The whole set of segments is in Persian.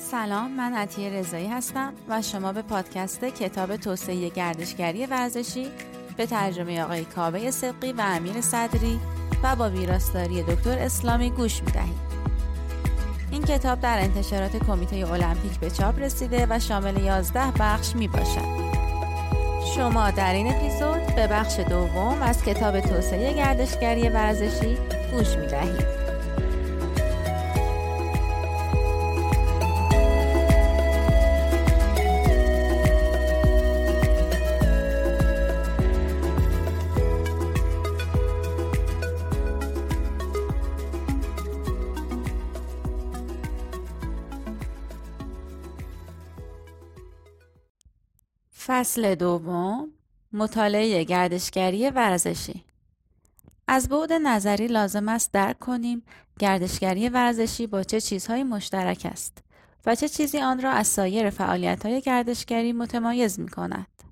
سلام من عطیه رضایی هستم و شما به پادکست کتاب توسعه گردشگری ورزشی به ترجمه آقای کاوه صدقی و امیر صدری و با ویراستاری دکتر اسلامی گوش می‌دهید این کتاب در انتشارات کمیته المپیک به چاپ رسیده و شامل 11 بخش می باشد. شما در این اپیزود به بخش دوم از کتاب توسعه گردشگری ورزشی گوش می دهید. فصل دوم مطالعه گردشگری ورزشی از بعد نظری لازم است درک کنیم گردشگری ورزشی با چه چیزهایی مشترک است و چه چیزی آن را از سایر فعالیت‌های گردشگری متمایز می کند.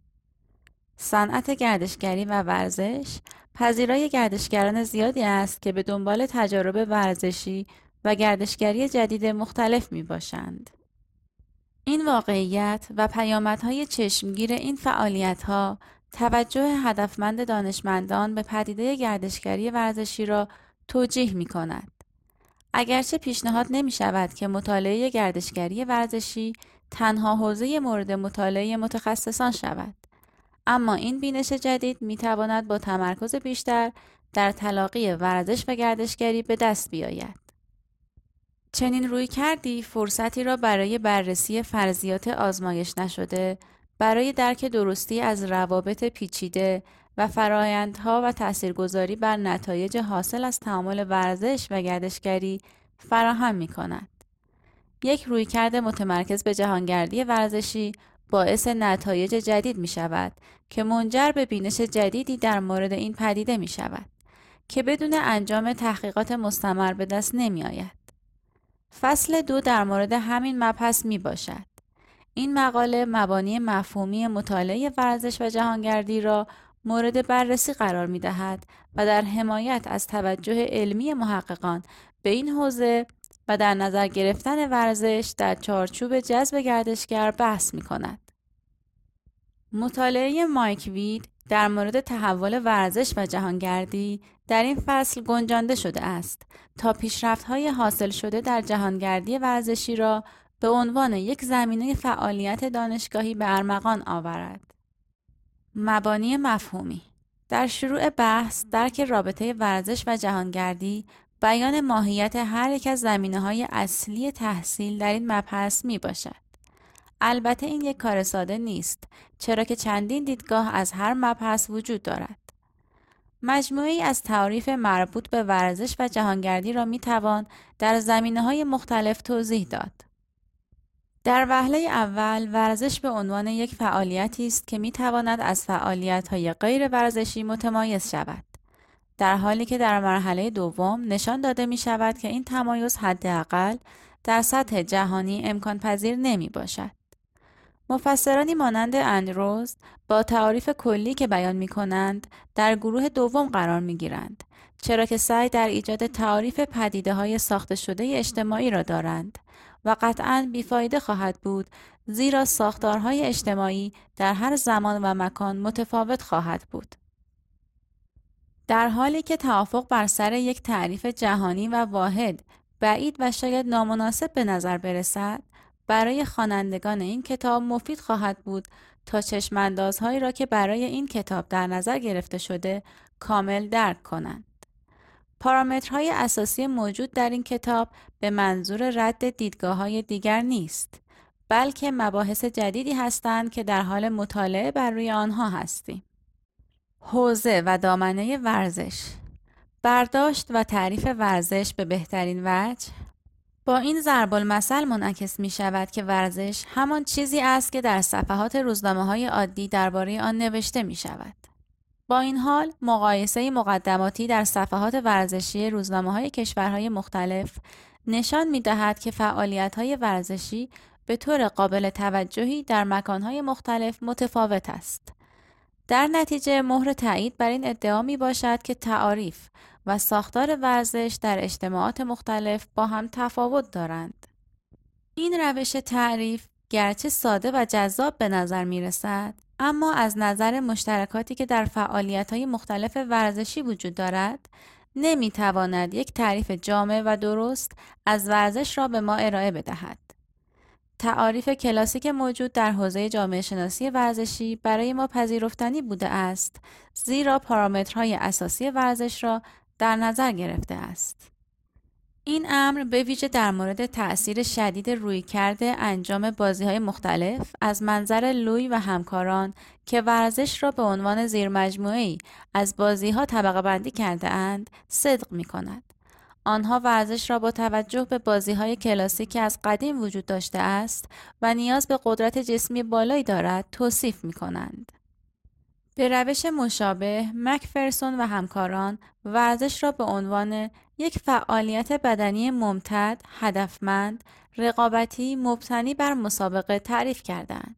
صنعت گردشگری و ورزش پذیرای گردشگران زیادی است که به دنبال تجارب ورزشی و گردشگری جدید مختلف می باشند. این واقعیت و پیامدهای چشمگیر این فعالیتها توجه هدفمند دانشمندان به پدیده گردشگری ورزشی را توجیه می کند. اگرچه پیشنهاد نمی شود که مطالعه گردشگری ورزشی تنها حوزه مورد مطالعه متخصصان شود. اما این بینش جدید می تواند با تمرکز بیشتر در تلاقی ورزش و گردشگری به دست بیاید. چنین روی کردی فرصتی را برای بررسی فرضیات آزمایش نشده، برای درک درستی از روابط پیچیده و فرایندها و تاثیرگذاری بر نتایج حاصل از تعامل ورزش و گردشگری فراهم می کند. یک رویکرد متمرکز به جهانگردی ورزشی باعث نتایج جدید می شود که منجر به بینش جدیدی در مورد این پدیده می شود که بدون انجام تحقیقات مستمر به دست نمی آید. فصل دو در مورد همین مبحث می باشد. این مقاله مبانی مفهومی مطالعه ورزش و جهانگردی را مورد بررسی قرار می دهد و در حمایت از توجه علمی محققان به این حوزه و در نظر گرفتن ورزش در چارچوب جذب گردشگر بحث می کند. مطالعه مایک وید در مورد تحول ورزش و جهانگردی در این فصل گنجانده شده است تا های حاصل شده در جهانگردی ورزشی را به عنوان یک زمینه فعالیت دانشگاهی به ارمغان آورد. مبانی مفهومی در شروع بحث درک رابطه ورزش و جهانگردی بیان ماهیت هر یک از زمینه های اصلی تحصیل در این مبحث می باشد. البته این یک کار ساده نیست چرا که چندین دیدگاه از هر مبحث وجود دارد. مجموعی از تعریف مربوط به ورزش و جهانگردی را می توان در زمینه های مختلف توضیح داد. در وهله اول ورزش به عنوان یک فعالیتی است که می تواند از فعالیت های غیر ورزشی متمایز شود. در حالی که در مرحله دوم نشان داده می شود که این تمایز حداقل در سطح جهانی امکان پذیر نمی باشد. مفسرانی مانند اندروز با تعاریف کلی که بیان می کنند در گروه دوم قرار می گیرند چرا که سعی در ایجاد تعاریف پدیده های ساخته شده اجتماعی را دارند و قطعا بیفایده خواهد بود زیرا ساختارهای اجتماعی در هر زمان و مکان متفاوت خواهد بود. در حالی که توافق بر سر یک تعریف جهانی و واحد بعید و شاید نامناسب به نظر برسد برای خوانندگان این کتاب مفید خواهد بود تا چشماندازهایی را که برای این کتاب در نظر گرفته شده کامل درک کنند. پارامترهای اساسی موجود در این کتاب به منظور رد دیدگاه های دیگر نیست بلکه مباحث جدیدی هستند که در حال مطالعه بر روی آنها هستیم. حوزه و دامنه ورزش برداشت و تعریف ورزش به بهترین وجه با این ضرب المثل منعکس می شود که ورزش همان چیزی است که در صفحات روزنامه های عادی درباره آن نوشته می شود. با این حال مقایسه مقدماتی در صفحات ورزشی روزنامه های کشورهای مختلف نشان می دهد که فعالیت های ورزشی به طور قابل توجهی در مکانهای مختلف متفاوت است. در نتیجه مهر تایید بر این ادعا می باشد که تعاریف و ساختار ورزش در اجتماعات مختلف با هم تفاوت دارند. این روش تعریف گرچه ساده و جذاب به نظر می رسد اما از نظر مشترکاتی که در فعالیت های مختلف ورزشی وجود دارد نمی تواند یک تعریف جامع و درست از ورزش را به ما ارائه بدهد. تعاریف کلاسیک موجود در حوزه جامعه شناسی ورزشی برای ما پذیرفتنی بوده است زیرا پارامترهای اساسی ورزش را در نظر گرفته است. این امر به ویژه در مورد تأثیر شدید روی کرده انجام بازی های مختلف از منظر لوی و همکاران که ورزش را به عنوان زیر مجموعی از بازی ها طبقه بندی کرده اند صدق می کند. آنها ورزش را با توجه به بازی های کلاسی که از قدیم وجود داشته است و نیاز به قدرت جسمی بالایی دارد توصیف می کنند. به روش مشابه مکفرسون و همکاران ورزش را به عنوان یک فعالیت بدنی ممتد، هدفمند، رقابتی مبتنی بر مسابقه تعریف کردند.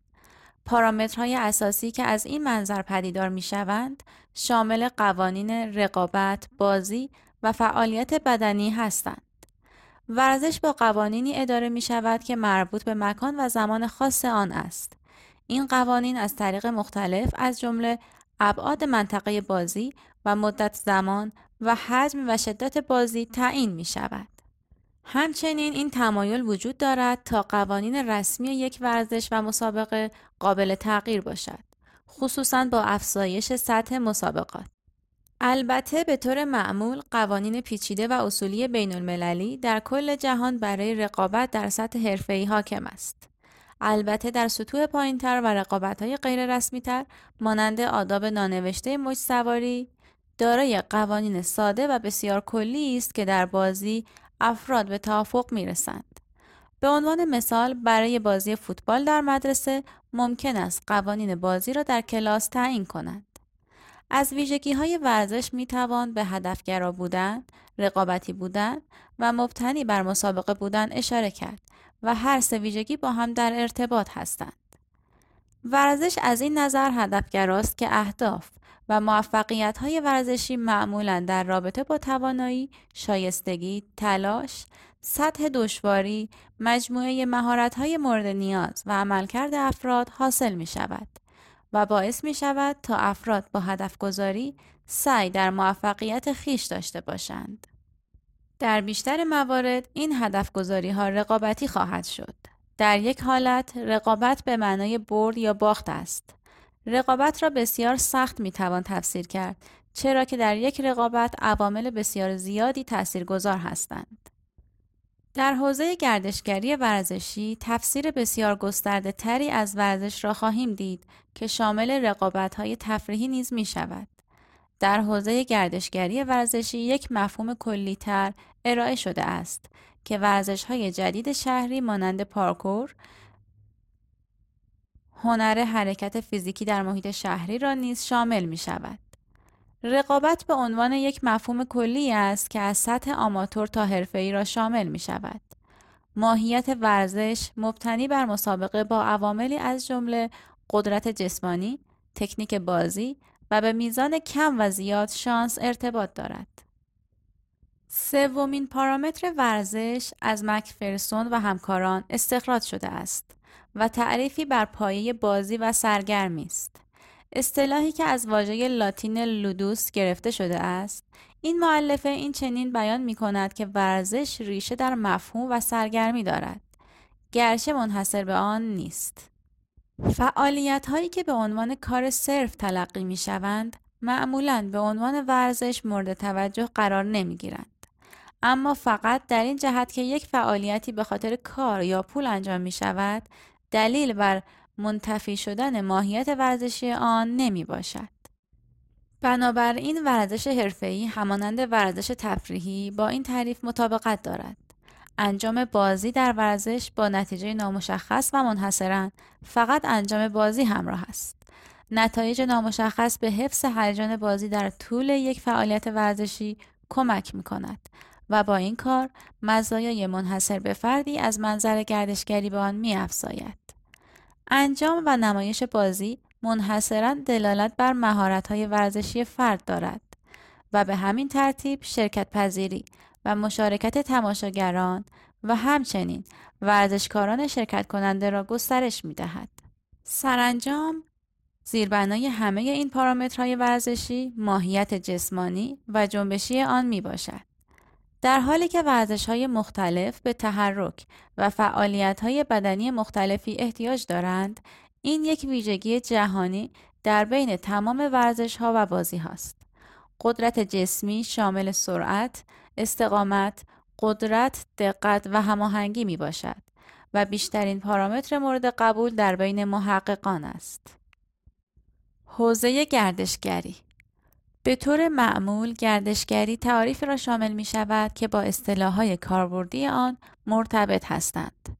پارامترهای اساسی که از این منظر پدیدار می شوند شامل قوانین رقابت، بازی و فعالیت بدنی هستند. ورزش با قوانینی اداره می شود که مربوط به مکان و زمان خاص آن است. این قوانین از طریق مختلف از جمله ابعاد منطقه بازی و مدت زمان و حجم و شدت بازی تعیین می شود. همچنین این تمایل وجود دارد تا قوانین رسمی یک ورزش و مسابقه قابل تغییر باشد خصوصا با افزایش سطح مسابقات البته به طور معمول قوانین پیچیده و اصولی بین المللی در کل جهان برای رقابت در سطح حرفه‌ای حاکم است. البته در سطوح پایینتر و رقابت‌های غیر تر مانند آداب نانوشته موج سواری دارای قوانین ساده و بسیار کلی است که در بازی افراد به توافق می‌رسند. به عنوان مثال برای بازی فوتبال در مدرسه ممکن است قوانین بازی را در کلاس تعیین کنند. از ویژگی های ورزش می توان به هدفگرا بودن، رقابتی بودن و مبتنی بر مسابقه بودن اشاره کرد و هر سه ویژگی با هم در ارتباط هستند. ورزش از این نظر هدفگراست که اهداف و موفقیت های ورزشی معمولا در رابطه با توانایی، شایستگی، تلاش، سطح دشواری، مجموعه مهارت های مورد نیاز و عملکرد افراد حاصل می شود و باعث می شود تا افراد با هدف گذاری سعی در موفقیت خیش داشته باشند. در بیشتر موارد این هدف گذاری ها رقابتی خواهد شد. در یک حالت رقابت به معنای برد یا باخت است. رقابت را بسیار سخت می توان تفسیر کرد چرا که در یک رقابت عوامل بسیار زیادی تاثیرگذار هستند. در حوزه گردشگری ورزشی تفسیر بسیار گسترده تری از ورزش را خواهیم دید که شامل رقابت های تفریحی نیز می شود. در حوزه گردشگری ورزشی یک مفهوم کلی تر ارائه شده است که ورزش های جدید شهری مانند پارکور، هنر حرکت فیزیکی در محیط شهری را نیز شامل می شود. رقابت به عنوان یک مفهوم کلی است که از سطح آماتور تا حرفه‌ای را شامل می شود. ماهیت ورزش مبتنی بر مسابقه با عواملی از جمله قدرت جسمانی، تکنیک بازی و به میزان کم و زیاد شانس ارتباط دارد. سومین پارامتر ورزش از مکفرسون و همکاران استخراج شده است و تعریفی بر پایه بازی و سرگرمی است. اصطلاحی که از واژه لاتین لودوس گرفته شده است این معلفه این چنین بیان می کند که ورزش ریشه در مفهوم و سرگرمی دارد گرچه منحصر به آن نیست فعالیت هایی که به عنوان کار صرف تلقی می شوند معمولا به عنوان ورزش مورد توجه قرار نمی گیرند. اما فقط در این جهت که یک فعالیتی به خاطر کار یا پول انجام می شود دلیل بر منتفی شدن ماهیت ورزشی آن نمی باشد. بنابراین ورزش حرفه‌ای همانند ورزش تفریحی با این تعریف مطابقت دارد. انجام بازی در ورزش با نتیجه نامشخص و منحصرا فقط انجام بازی همراه است. نتایج نامشخص به حفظ هیجان بازی در طول یک فعالیت ورزشی کمک می کند و با این کار مزایای منحصر به فردی از منظر گردشگری به آن می افزاید. انجام و نمایش بازی منحصرا دلالت بر مهارت‌های ورزشی فرد دارد و به همین ترتیب شرکت پذیری و مشارکت تماشاگران و همچنین ورزشکاران شرکت کننده را گسترش می دهد. سرانجام زیربنای همه این پارامترهای ورزشی ماهیت جسمانی و جنبشی آن می باشد. در حالی که ورزش های مختلف به تحرک و فعالیت های بدنی مختلفی احتیاج دارند، این یک ویژگی جهانی در بین تمام ورزش ها و بازی هاست. قدرت جسمی شامل سرعت، استقامت، قدرت، دقت و هماهنگی می باشد و بیشترین پارامتر مورد قبول در بین محققان است. حوزه گردشگری به طور معمول گردشگری تعریفی را شامل می شود که با های کاربردی آن مرتبط هستند.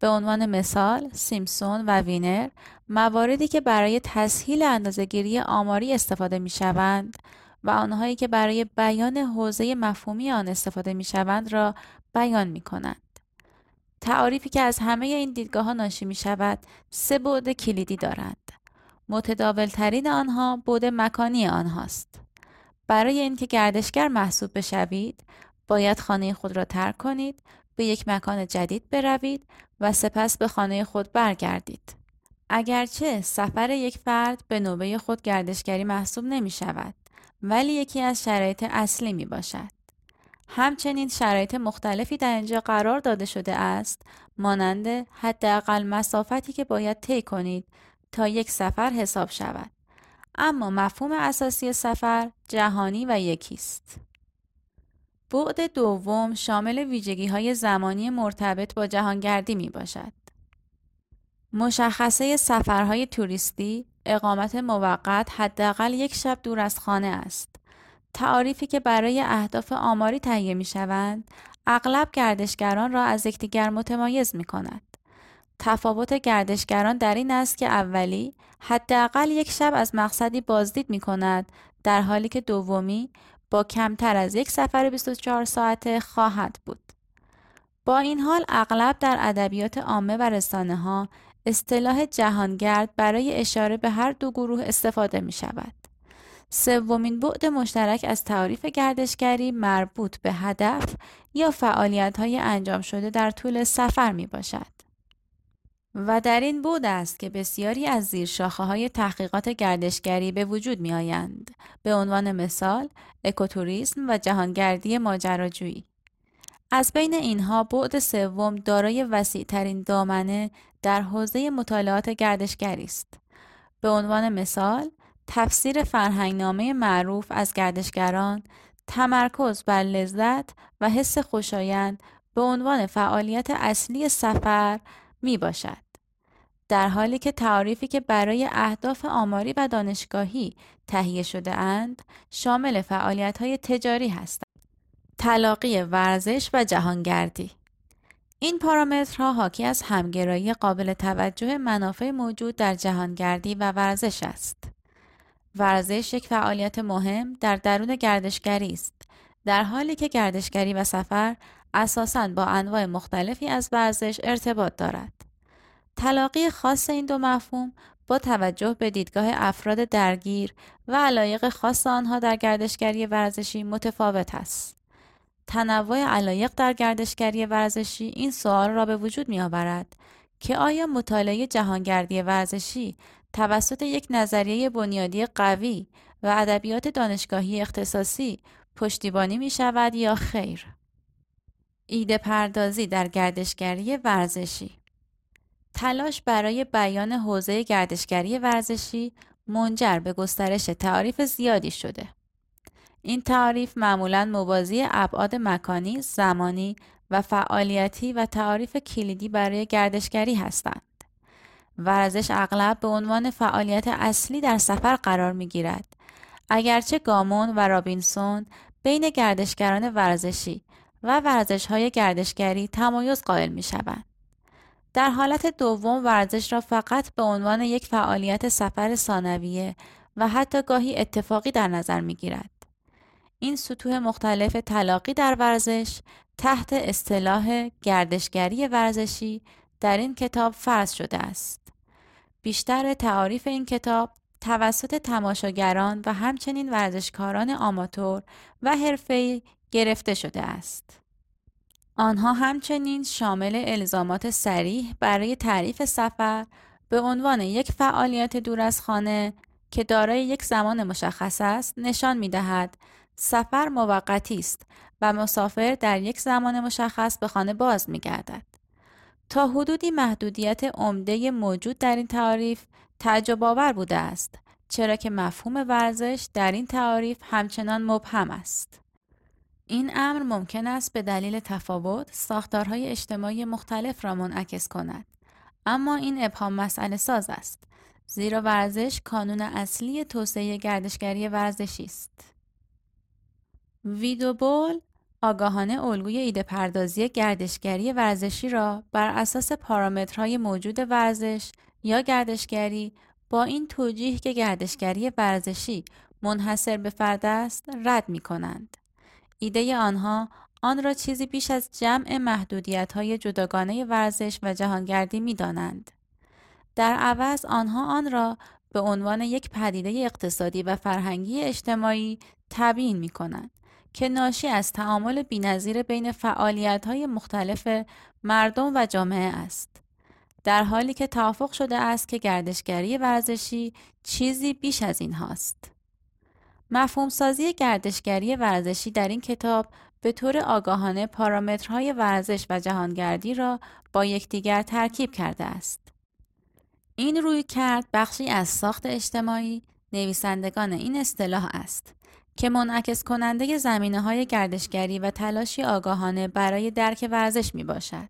به عنوان مثال سیمسون و وینر مواردی که برای تسهیل اندازهگیری آماری استفاده می شوند و آنهایی که برای بیان حوزه مفهومی آن استفاده می شوند را بیان می کنند. تعریفی که از همه این دیدگاه ها ناشی می شود سه بعد کلیدی دارند. متداول ترین آنها بود مکانی آنهاست. برای اینکه گردشگر محسوب بشوید، باید خانه خود را ترک کنید، به یک مکان جدید بروید و سپس به خانه خود برگردید. اگرچه سفر یک فرد به نوبه خود گردشگری محسوب نمی شود، ولی یکی از شرایط اصلی می باشد. همچنین شرایط مختلفی در اینجا قرار داده شده است مانند حداقل مسافتی که باید طی کنید تا یک سفر حساب شود اما مفهوم اساسی سفر جهانی و یکی است بعد دوم شامل ویژگی های زمانی مرتبط با جهانگردی می باشد. مشخصه سفرهای توریستی اقامت موقت حداقل یک شب دور از خانه است. تعاریفی که برای اهداف آماری تهیه می شوند، اغلب گردشگران را از یکدیگر متمایز می کند. تفاوت گردشگران در این است که اولی حداقل یک شب از مقصدی بازدید می کند در حالی که دومی با کمتر از یک سفر 24 ساعته خواهد بود. با این حال اغلب در ادبیات عامه و رسانه ها اصطلاح جهانگرد برای اشاره به هر دو گروه استفاده می شود. سومین بعد مشترک از تعریف گردشگری مربوط به هدف یا فعالیت های انجام شده در طول سفر می باشد. و در این بود است که بسیاری از زیر شاخه های تحقیقات گردشگری به وجود می آیند. به عنوان مثال، اکوتوریسم و جهانگردی ماجراجویی. از بین اینها بعد سوم دارای وسیع ترین دامنه در حوزه مطالعات گردشگری است. به عنوان مثال، تفسیر فرهنگنامه معروف از گردشگران، تمرکز بر لذت و حس خوشایند به عنوان فعالیت اصلی سفر می باشد. در حالی که تعریفی که برای اهداف آماری و دانشگاهی تهیه شده اند شامل فعالیت های تجاری هستند. تلاقی ورزش و جهانگردی این پارامترها حاکی از همگرایی قابل توجه منافع موجود در جهانگردی و ورزش است. ورزش یک فعالیت مهم در درون گردشگری است در حالی که گردشگری و سفر اساساً با انواع مختلفی از ورزش ارتباط دارد. تلاقی خاص این دو مفهوم با توجه به دیدگاه افراد درگیر و علایق خاص آنها در گردشگری ورزشی متفاوت است. تنوع علایق در گردشگری ورزشی این سوال را به وجود می آورد که آیا مطالعه جهانگردی ورزشی توسط یک نظریه بنیادی قوی و ادبیات دانشگاهی اختصاصی پشتیبانی می شود یا خیر؟ ایده پردازی در گردشگری ورزشی تلاش برای بیان حوزه گردشگری ورزشی منجر به گسترش تعریف زیادی شده. این تعریف معمولا موازی ابعاد مکانی، زمانی و فعالیتی و تعریف کلیدی برای گردشگری هستند. ورزش اغلب به عنوان فعالیت اصلی در سفر قرار می گیرد. اگرچه گامون و رابینسون بین گردشگران ورزشی و ورزش های گردشگری تمایز قائل می شوند. در حالت دوم ورزش را فقط به عنوان یک فعالیت سفر ثانویه و حتی گاهی اتفاقی در نظر می گیرد. این سطوح مختلف تلاقی در ورزش تحت اصطلاح گردشگری ورزشی در این کتاب فرض شده است. بیشتر تعاریف این کتاب توسط تماشاگران و همچنین ورزشکاران آماتور و حرفه‌ای گرفته شده است. آنها همچنین شامل الزامات سریح برای تعریف سفر به عنوان یک فعالیت دور از خانه که دارای یک زمان مشخص است نشان می دهد سفر موقتی است و مسافر در یک زمان مشخص به خانه باز می گردد. تا حدودی محدودیت عمده موجود در این تعاریف تعجب آور بوده است چرا که مفهوم ورزش در این تعاریف همچنان مبهم است. این امر ممکن است به دلیل تفاوت ساختارهای اجتماعی مختلف را منعکس کند. اما این ابهام مسئله ساز است. زیرا ورزش کانون اصلی توسعه گردشگری ورزشی است. ویدوبول آگاهانه الگوی ایده پردازی گردشگری ورزشی را بر اساس پارامترهای موجود ورزش یا گردشگری با این توجیه که گردشگری ورزشی منحصر به فرد است رد می کنند. ایده آنها آن را چیزی بیش از جمع محدودیت های جداگانه ورزش و جهانگردی می دانند. در عوض آنها آن را به عنوان یک پدیده اقتصادی و فرهنگی اجتماعی تبیین می کنند که ناشی از تعامل بینظیر بین فعالیت های مختلف مردم و جامعه است. در حالی که توافق شده است که گردشگری ورزشی چیزی بیش از این هاست. مفهوم سازی گردشگری ورزشی در این کتاب به طور آگاهانه پارامترهای ورزش و جهانگردی را با یکدیگر ترکیب کرده است. این روی کرد بخشی از ساخت اجتماعی نویسندگان این اصطلاح است که منعکس کننده زمینه های گردشگری و تلاشی آگاهانه برای درک ورزش می باشد.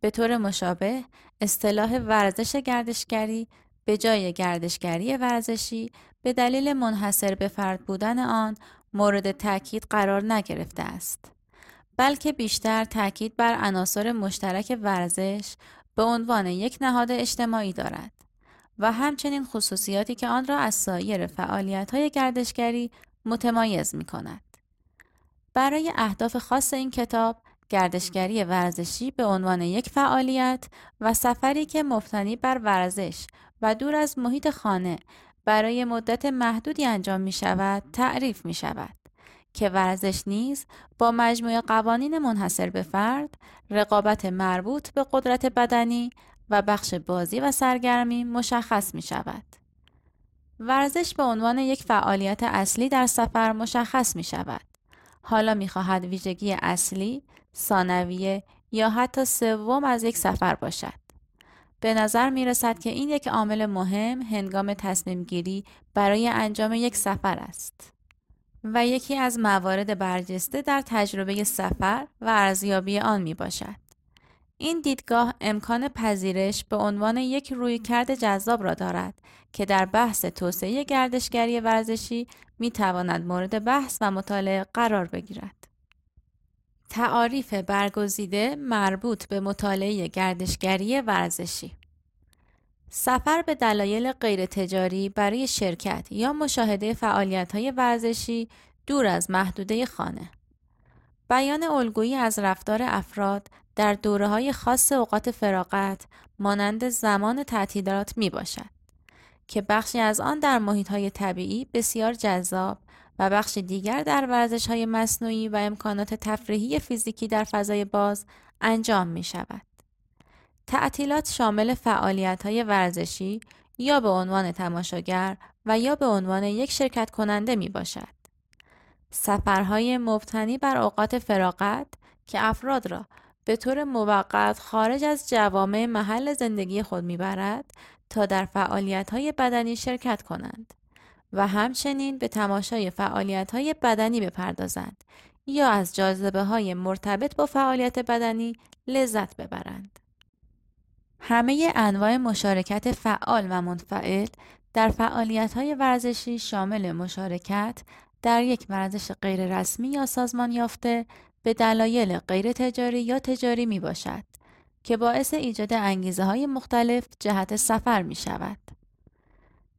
به طور مشابه اصطلاح ورزش گردشگری به جای گردشگری ورزشی به دلیل منحصر به فرد بودن آن مورد تاکید قرار نگرفته است بلکه بیشتر تاکید بر عناصر مشترک ورزش به عنوان یک نهاد اجتماعی دارد و همچنین خصوصیاتی که آن را از سایر فعالیت های گردشگری متمایز می کند. برای اهداف خاص این کتاب گردشگری ورزشی به عنوان یک فعالیت و سفری که مفتنی بر ورزش و دور از محیط خانه برای مدت محدودی انجام می شود تعریف می شود که ورزش نیز با مجموعه قوانین منحصر به فرد رقابت مربوط به قدرت بدنی و بخش بازی و سرگرمی مشخص می شود. ورزش به عنوان یک فعالیت اصلی در سفر مشخص می شود. حالا می خواهد ویژگی اصلی، ثانویه یا حتی سوم از یک سفر باشد. به نظر می رسد که این یک عامل مهم هنگام تصمیم گیری برای انجام یک سفر است. و یکی از موارد برجسته در تجربه سفر و ارزیابی آن می باشد. این دیدگاه امکان پذیرش به عنوان یک رویکرد جذاب را دارد که در بحث توسعه گردشگری ورزشی می تواند مورد بحث و مطالعه قرار بگیرد. تعاریف برگزیده مربوط به مطالعه گردشگری ورزشی. سفر به دلایل غیر تجاری برای شرکت یا مشاهده فعالیت های ورزشی دور از محدوده خانه. بیان الگویی از رفتار افراد در دوره های خاص اوقات فراغت مانند زمان تعطیلات می باشد که بخشی از آن در محیط های طبیعی بسیار جذاب و بخش دیگر در ورزش های مصنوعی و امکانات تفریحی فیزیکی در فضای باز انجام می شود. تعطیلات شامل فعالیت های ورزشی یا به عنوان تماشاگر و یا به عنوان یک شرکت کننده می باشد. سفرهای مبتنی بر اوقات فراغت که افراد را به طور موقت خارج از جوامع محل زندگی خود می‌برد تا در فعالیت های بدنی شرکت کنند. و همچنین به تماشای فعالیت های بدنی بپردازند یا از جاذبه های مرتبط با فعالیت بدنی لذت ببرند. همه انواع مشارکت فعال و منفعل در فعالیت های ورزشی شامل مشارکت در یک ورزش غیررسمی یا سازمان یافته به دلایل غیر تجاری یا تجاری می باشد که باعث ایجاد انگیزه های مختلف جهت سفر می شود.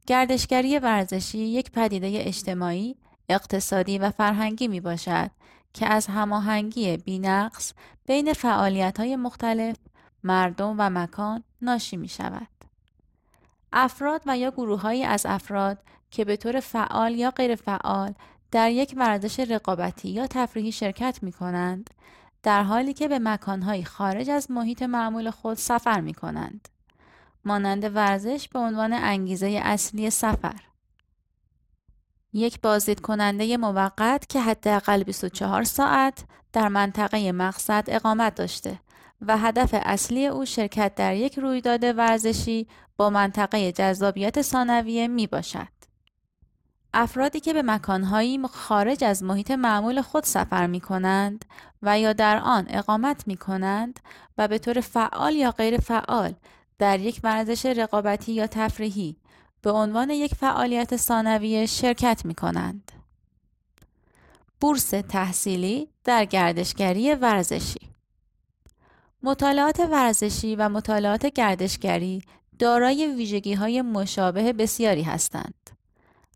گردشگری ورزشی یک پدیده اجتماعی، اقتصادی و فرهنگی می باشد که از هماهنگی بینقص بین های مختلف، مردم و مکان ناشی می شود. افراد و یا گروههایی از افراد که به طور فعال یا غیر فعال در یک ورزش رقابتی یا تفریحی شرکت می کنند، در حالی که به مکانهایی خارج از محیط معمول خود سفر می کنند. مانند ورزش به عنوان انگیزه اصلی سفر. یک بازدید کننده موقت که حداقل 24 ساعت در منطقه مقصد اقامت داشته و هدف اصلی او شرکت در یک رویداد ورزشی با منطقه جذابیت ثانویه می باشد. افرادی که به مکانهایی خارج از محیط معمول خود سفر می کنند و یا در آن اقامت می کنند و به طور فعال یا غیر فعال در یک ورزش رقابتی یا تفریحی به عنوان یک فعالیت ثانویه شرکت می کنند. بورس تحصیلی در گردشگری ورزشی مطالعات ورزشی و مطالعات گردشگری دارای ویژگی های مشابه بسیاری هستند.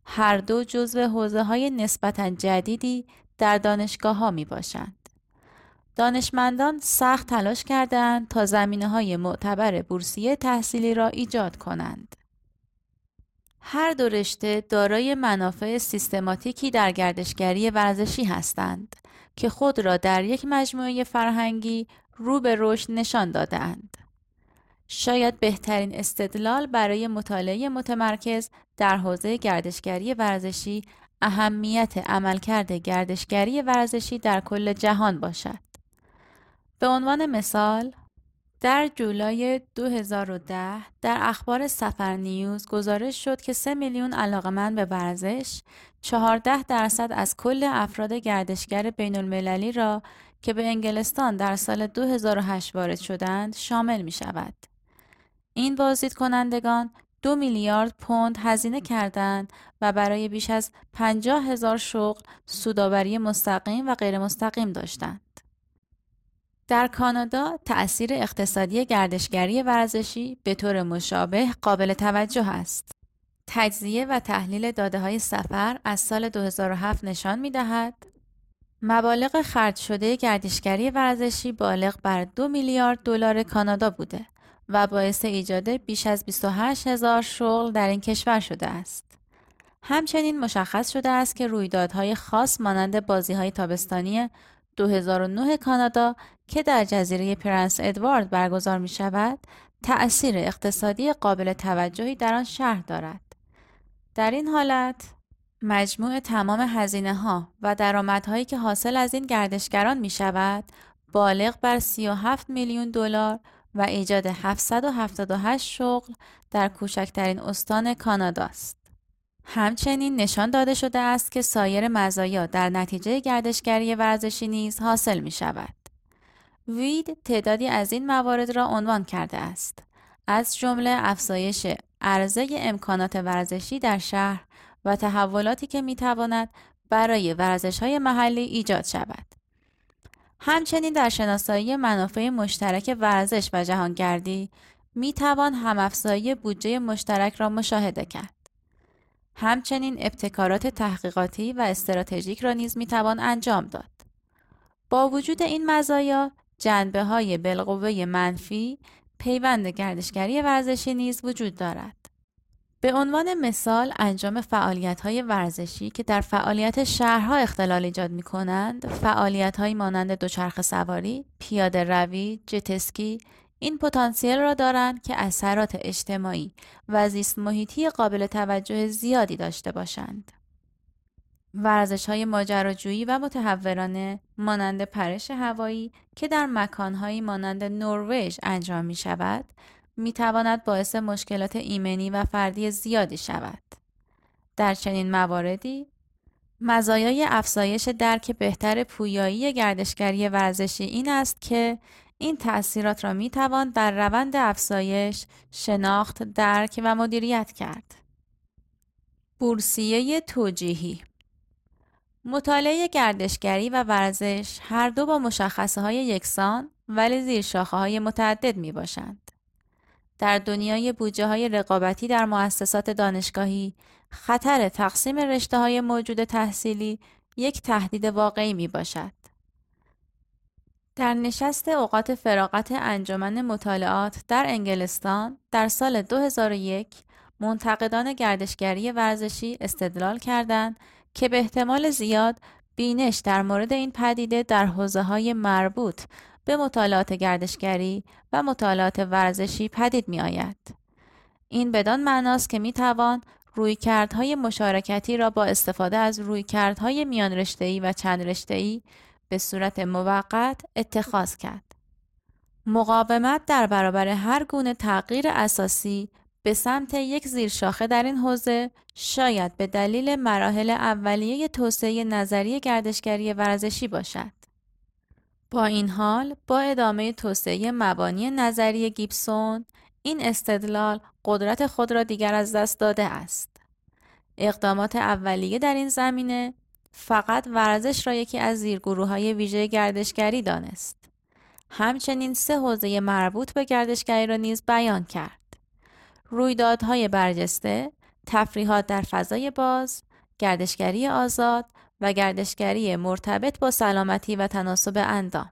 هر دو جزو حوزه های نسبتا جدیدی در دانشگاه ها می باشند. دانشمندان سخت تلاش کردند تا زمینه های معتبر بورسیه تحصیلی را ایجاد کنند. هر دو رشته دارای منافع سیستماتیکی در گردشگری ورزشی هستند که خود را در یک مجموعه فرهنگی رو به رشد نشان دادند. شاید بهترین استدلال برای مطالعه متمرکز در حوزه گردشگری ورزشی اهمیت عملکرد گردشگری ورزشی در کل جهان باشد. به عنوان مثال در جولای 2010 در اخبار سفر نیوز گزارش شد که 3 میلیون علاقمند به ورزش 14 درصد از کل افراد گردشگر بین المللی را که به انگلستان در سال 2008 وارد شدند شامل می شود. این بازدید کنندگان دو میلیارد پوند هزینه کردند و برای بیش از 50 هزار شغل سوداوری مستقیم و غیر مستقیم داشتند. در کانادا تأثیر اقتصادی گردشگری ورزشی به طور مشابه قابل توجه است. تجزیه و تحلیل داده های سفر از سال 2007 نشان می دهد مبالغ خرج شده گردشگری ورزشی بالغ بر دو میلیارد دلار کانادا بوده و باعث ایجاد بیش از 28 هزار شغل در این کشور شده است. همچنین مشخص شده است که رویدادهای خاص مانند بازیهای تابستانی 2009 کانادا که در جزیره پرنس ادوارد برگزار می شود، تأثیر اقتصادی قابل توجهی در آن شهر دارد. در این حالت، مجموع تمام هزینه ها و درآمدهایی که حاصل از این گردشگران می شود، بالغ بر 37 میلیون دلار و ایجاد 778 شغل در کوچکترین استان کانادا است. همچنین نشان داده شده است که سایر مزایا در نتیجه گردشگری ورزشی نیز حاصل می شود. وید تعدادی از این موارد را عنوان کرده است. از جمله افزایش عرضه امکانات ورزشی در شهر و تحولاتی که می تواند برای ورزش های محلی ایجاد شود. همچنین در شناسایی منافع مشترک ورزش و جهانگردی می توان همافزایی بودجه مشترک را مشاهده کرد. همچنین ابتکارات تحقیقاتی و استراتژیک را نیز می توان انجام داد. با وجود این مزایا، جنبه های بالقوه منفی پیوند گردشگری ورزشی نیز وجود دارد. به عنوان مثال انجام فعالیت های ورزشی که در فعالیت شهرها اختلال ایجاد می کنند، فعالیت های مانند دوچرخه سواری، پیاده روی، جتسکی، این پتانسیل را دارند که اثرات اجتماعی و زیست محیطی قابل توجه زیادی داشته باشند. ورزش های ماجراجویی و متحورانه مانند پرش هوایی که در مکانهایی مانند نروژ انجام می شود می تواند باعث مشکلات ایمنی و فردی زیادی شود. در چنین مواردی مزایای افزایش درک بهتر پویایی گردشگری ورزشی این است که این تأثیرات را می توان در روند افزایش، شناخت، درک و مدیریت کرد. بورسیه توجیهی مطالعه گردشگری و ورزش هر دو با مشخصه های یکسان ولی زیر شاخه های متعدد می باشند. در دنیای بودجه های رقابتی در مؤسسات دانشگاهی خطر تقسیم رشته های موجود تحصیلی یک تهدید واقعی می باشد. در نشست اوقات فراغت انجمن مطالعات در انگلستان در سال 2001 منتقدان گردشگری ورزشی استدلال کردند که به احتمال زیاد بینش در مورد این پدیده در حوزه های مربوط به مطالعات گردشگری و مطالعات ورزشی پدید می آید. این بدان معناست که می توان رویکردهای مشارکتی را با استفاده از رویکردهای میان رشته‌ای و چند رشته‌ای به صورت موقت اتخاذ کرد. مقاومت در برابر هر گونه تغییر اساسی به سمت یک زیرشاخه در این حوزه شاید به دلیل مراحل اولیه توسعه نظری گردشگری ورزشی باشد. با این حال با ادامه توسعه مبانی نظری گیبسون این استدلال قدرت خود را دیگر از دست داده است. اقدامات اولیه در این زمینه فقط ورزش را یکی از زیرگروه های ویژه گردشگری دانست. همچنین سه حوزه مربوط به گردشگری را نیز بیان کرد. رویدادهای برجسته، تفریحات در فضای باز، گردشگری آزاد و گردشگری مرتبط با سلامتی و تناسب اندام.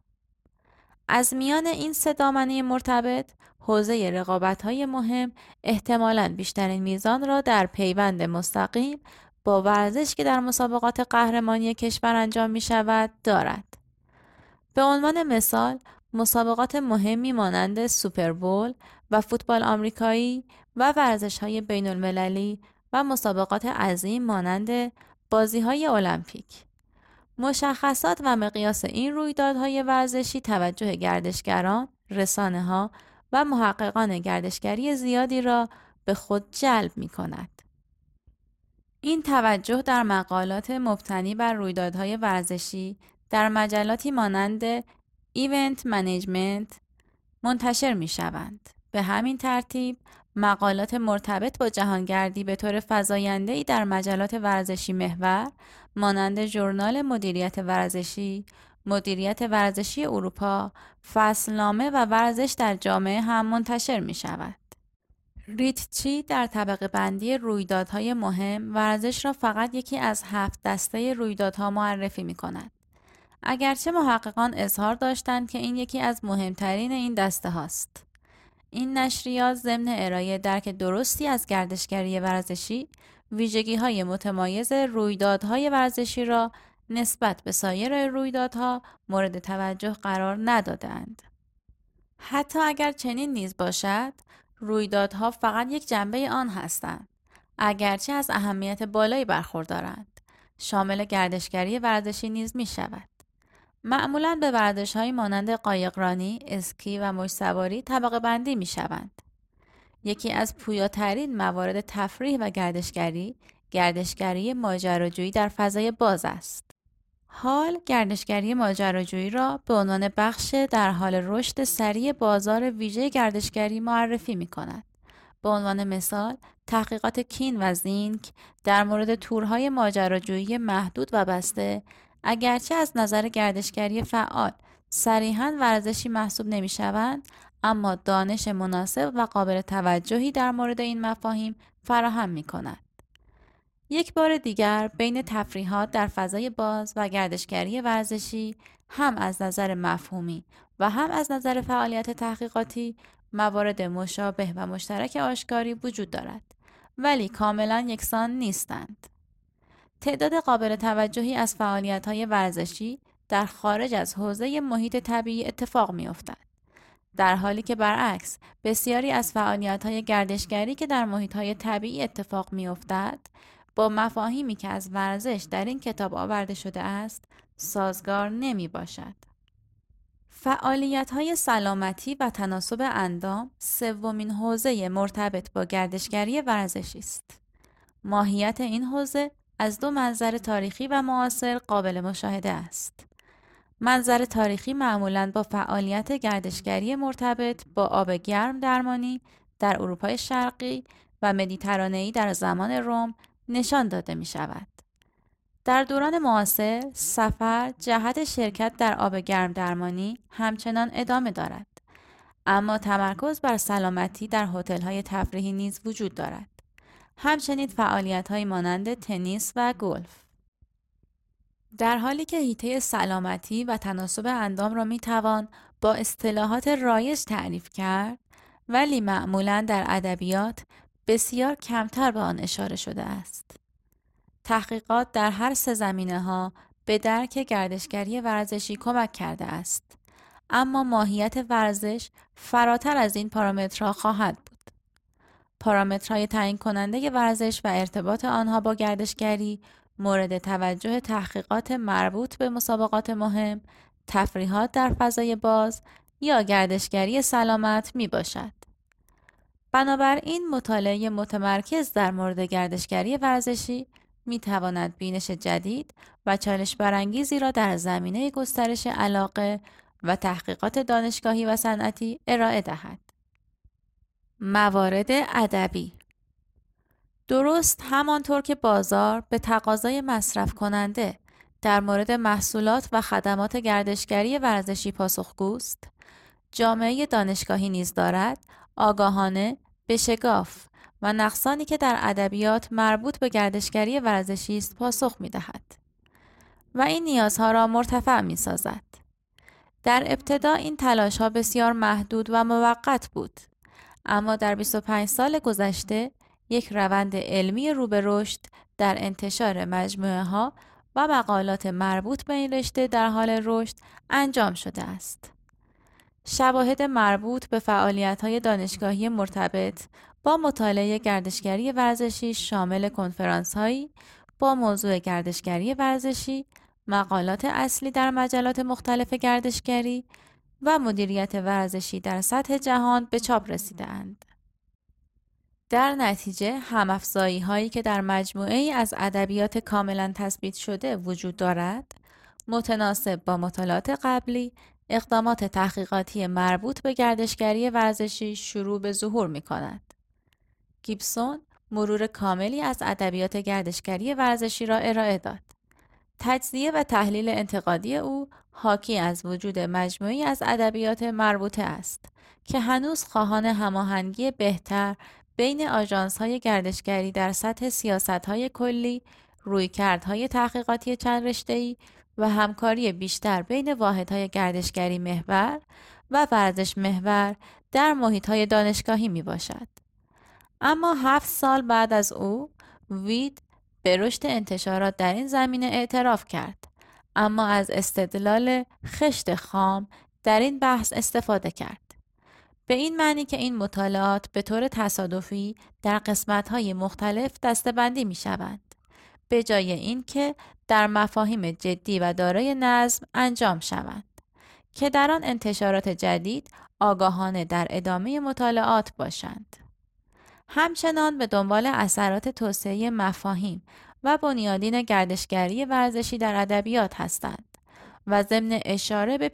از میان این سه دامنه مرتبط، حوزه رقابت های مهم احتمالاً بیشترین میزان را در پیوند مستقیم با ورزش که در مسابقات قهرمانی کشور انجام می شود دارد. به عنوان مثال مسابقات مهمی مانند سوپربول و فوتبال آمریکایی و ورزش های بین المللی و مسابقات عظیم مانند بازی های المپیک. مشخصات و مقیاس این رویدادهای ورزشی توجه گردشگران، رسانه ها و محققان گردشگری زیادی را به خود جلب می کند. این توجه در مقالات مبتنی بر رویدادهای ورزشی در مجلاتی مانند Event Management منتشر می شوند. به همین ترتیب مقالات مرتبط با جهانگردی به طور ای در مجلات ورزشی محور مانند ژورنال مدیریت ورزشی، مدیریت ورزشی اروپا، فصلنامه و ورزش در جامعه هم منتشر می شود. ریتچی در طبقه بندی رویدادهای مهم ورزش را فقط یکی از هفت دسته رویدادها معرفی می کند. اگرچه محققان اظهار داشتند که این یکی از مهمترین این دسته هاست. این نشریات ضمن ارائه درک درستی از گردشگری ورزشی ویژگی های متمایز رویدادهای ورزشی را نسبت به سایر رویدادها مورد توجه قرار ندادند. حتی اگر چنین نیز باشد، رویدادها فقط یک جنبه آن هستند. اگرچه از اهمیت بالایی برخوردارند. شامل گردشگری ورزشی نیز می شود. معمولا به ورزش های مانند قایقرانی، اسکی و مش سواری طبقه بندی می شوند. یکی از پویاترین موارد تفریح و گردشگری، گردشگری ماجراجویی در فضای باز است. حال گردشگری ماجراجویی را به عنوان بخش در حال رشد سریع بازار ویژه گردشگری معرفی می کند. به عنوان مثال، تحقیقات کین و زینک در مورد تورهای ماجراجویی محدود و بسته اگرچه از نظر گردشگری فعال صریحا ورزشی محسوب نمی شوند اما دانش مناسب و قابل توجهی در مورد این مفاهیم فراهم می کند. یک بار دیگر بین تفریحات در فضای باز و گردشگری ورزشی هم از نظر مفهومی و هم از نظر فعالیت تحقیقاتی موارد مشابه و مشترک آشکاری وجود دارد ولی کاملا یکسان نیستند. تعداد قابل توجهی از فعالیت های ورزشی در خارج از حوزه محیط طبیعی اتفاق می افتد. در حالی که برعکس بسیاری از فعالیت های گردشگری که در محیط های طبیعی اتفاق می افتد با مفاهیمی که از ورزش در این کتاب آورده شده است سازگار نمی باشد. فعالیت های سلامتی و تناسب اندام سومین حوزه مرتبط با گردشگری ورزشی است. ماهیت این حوزه از دو منظر تاریخی و معاصر قابل مشاهده است. منظر تاریخی معمولاً با فعالیت گردشگری مرتبط با آب گرم درمانی در اروپای شرقی و مدیترانه‌ای در زمان روم نشان داده می شود. در دوران معاصر سفر جهت شرکت در آب گرم درمانی همچنان ادامه دارد. اما تمرکز بر سلامتی در های تفریحی نیز وجود دارد. همچنین فعالیت های مانند تنیس و گلف. در حالی که هیته سلامتی و تناسب اندام را می توان با اصطلاحات رایج تعریف کرد ولی معمولا در ادبیات بسیار کمتر به آن اشاره شده است. تحقیقات در هر سه زمینه ها به درک گردشگری ورزشی کمک کرده است. اما ماهیت ورزش فراتر از این پارامترها خواهد بود. پارامترهای تعیین کننده ورزش و ارتباط آنها با گردشگری مورد توجه تحقیقات مربوط به مسابقات مهم، تفریحات در فضای باز یا گردشگری سلامت می باشد. بنابراین مطالعه متمرکز در مورد گردشگری ورزشی می تواند بینش جدید و چالش برانگیزی را در زمینه گسترش علاقه و تحقیقات دانشگاهی و صنعتی ارائه دهد. موارد ادبی درست همانطور که بازار به تقاضای مصرف کننده در مورد محصولات و خدمات گردشگری ورزشی پاسخگوست، جامعه دانشگاهی نیز دارد آگاهانه به شگاف و نقصانی که در ادبیات مربوط به گردشگری ورزشی است پاسخ می دهد. و این نیازها را مرتفع می سازد. در ابتدا این تلاش ها بسیار محدود و موقت بود اما در 25 سال گذشته یک روند علمی رو به رشد در انتشار مجموعه ها و مقالات مربوط به این رشته در حال رشد انجام شده است. شواهد مربوط به فعالیت های دانشگاهی مرتبط با مطالعه گردشگری ورزشی شامل کنفرانس هایی با موضوع گردشگری ورزشی، مقالات اصلی در مجلات مختلف گردشگری و مدیریت ورزشی در سطح جهان به چاپ رسیده اند. در نتیجه همافزایی هایی که در مجموعه ای از ادبیات کاملا تثبیت شده وجود دارد متناسب با مطالعات قبلی اقدامات تحقیقاتی مربوط به گردشگری ورزشی شروع به ظهور می کند. گیبسون مرور کاملی از ادبیات گردشگری ورزشی را ارائه داد. تجزیه و تحلیل انتقادی او حاکی از وجود مجموعی از ادبیات مربوطه است که هنوز خواهان هماهنگی بهتر بین آژانس های گردشگری در سطح سیاست های کلی، رویکردهای تحقیقاتی چند رشته‌ای و همکاری بیشتر بین واحدهای گردشگری محور و ورزش محور در محیط های دانشگاهی می باشد. اما هفت سال بعد از او وید به رشد انتشارات در این زمینه اعتراف کرد اما از استدلال خشت خام در این بحث استفاده کرد. به این معنی که این مطالعات به طور تصادفی در قسمت‌های مختلف دستبندی می شوند. به جای اینکه در مفاهیم جدی و دارای نظم انجام شوند که در آن انتشارات جدید آگاهانه در ادامه مطالعات باشند. همچنان به دنبال اثرات توسعه مفاهیم و بنیادین گردشگری ورزشی در ادبیات هستند و ضمن اشاره به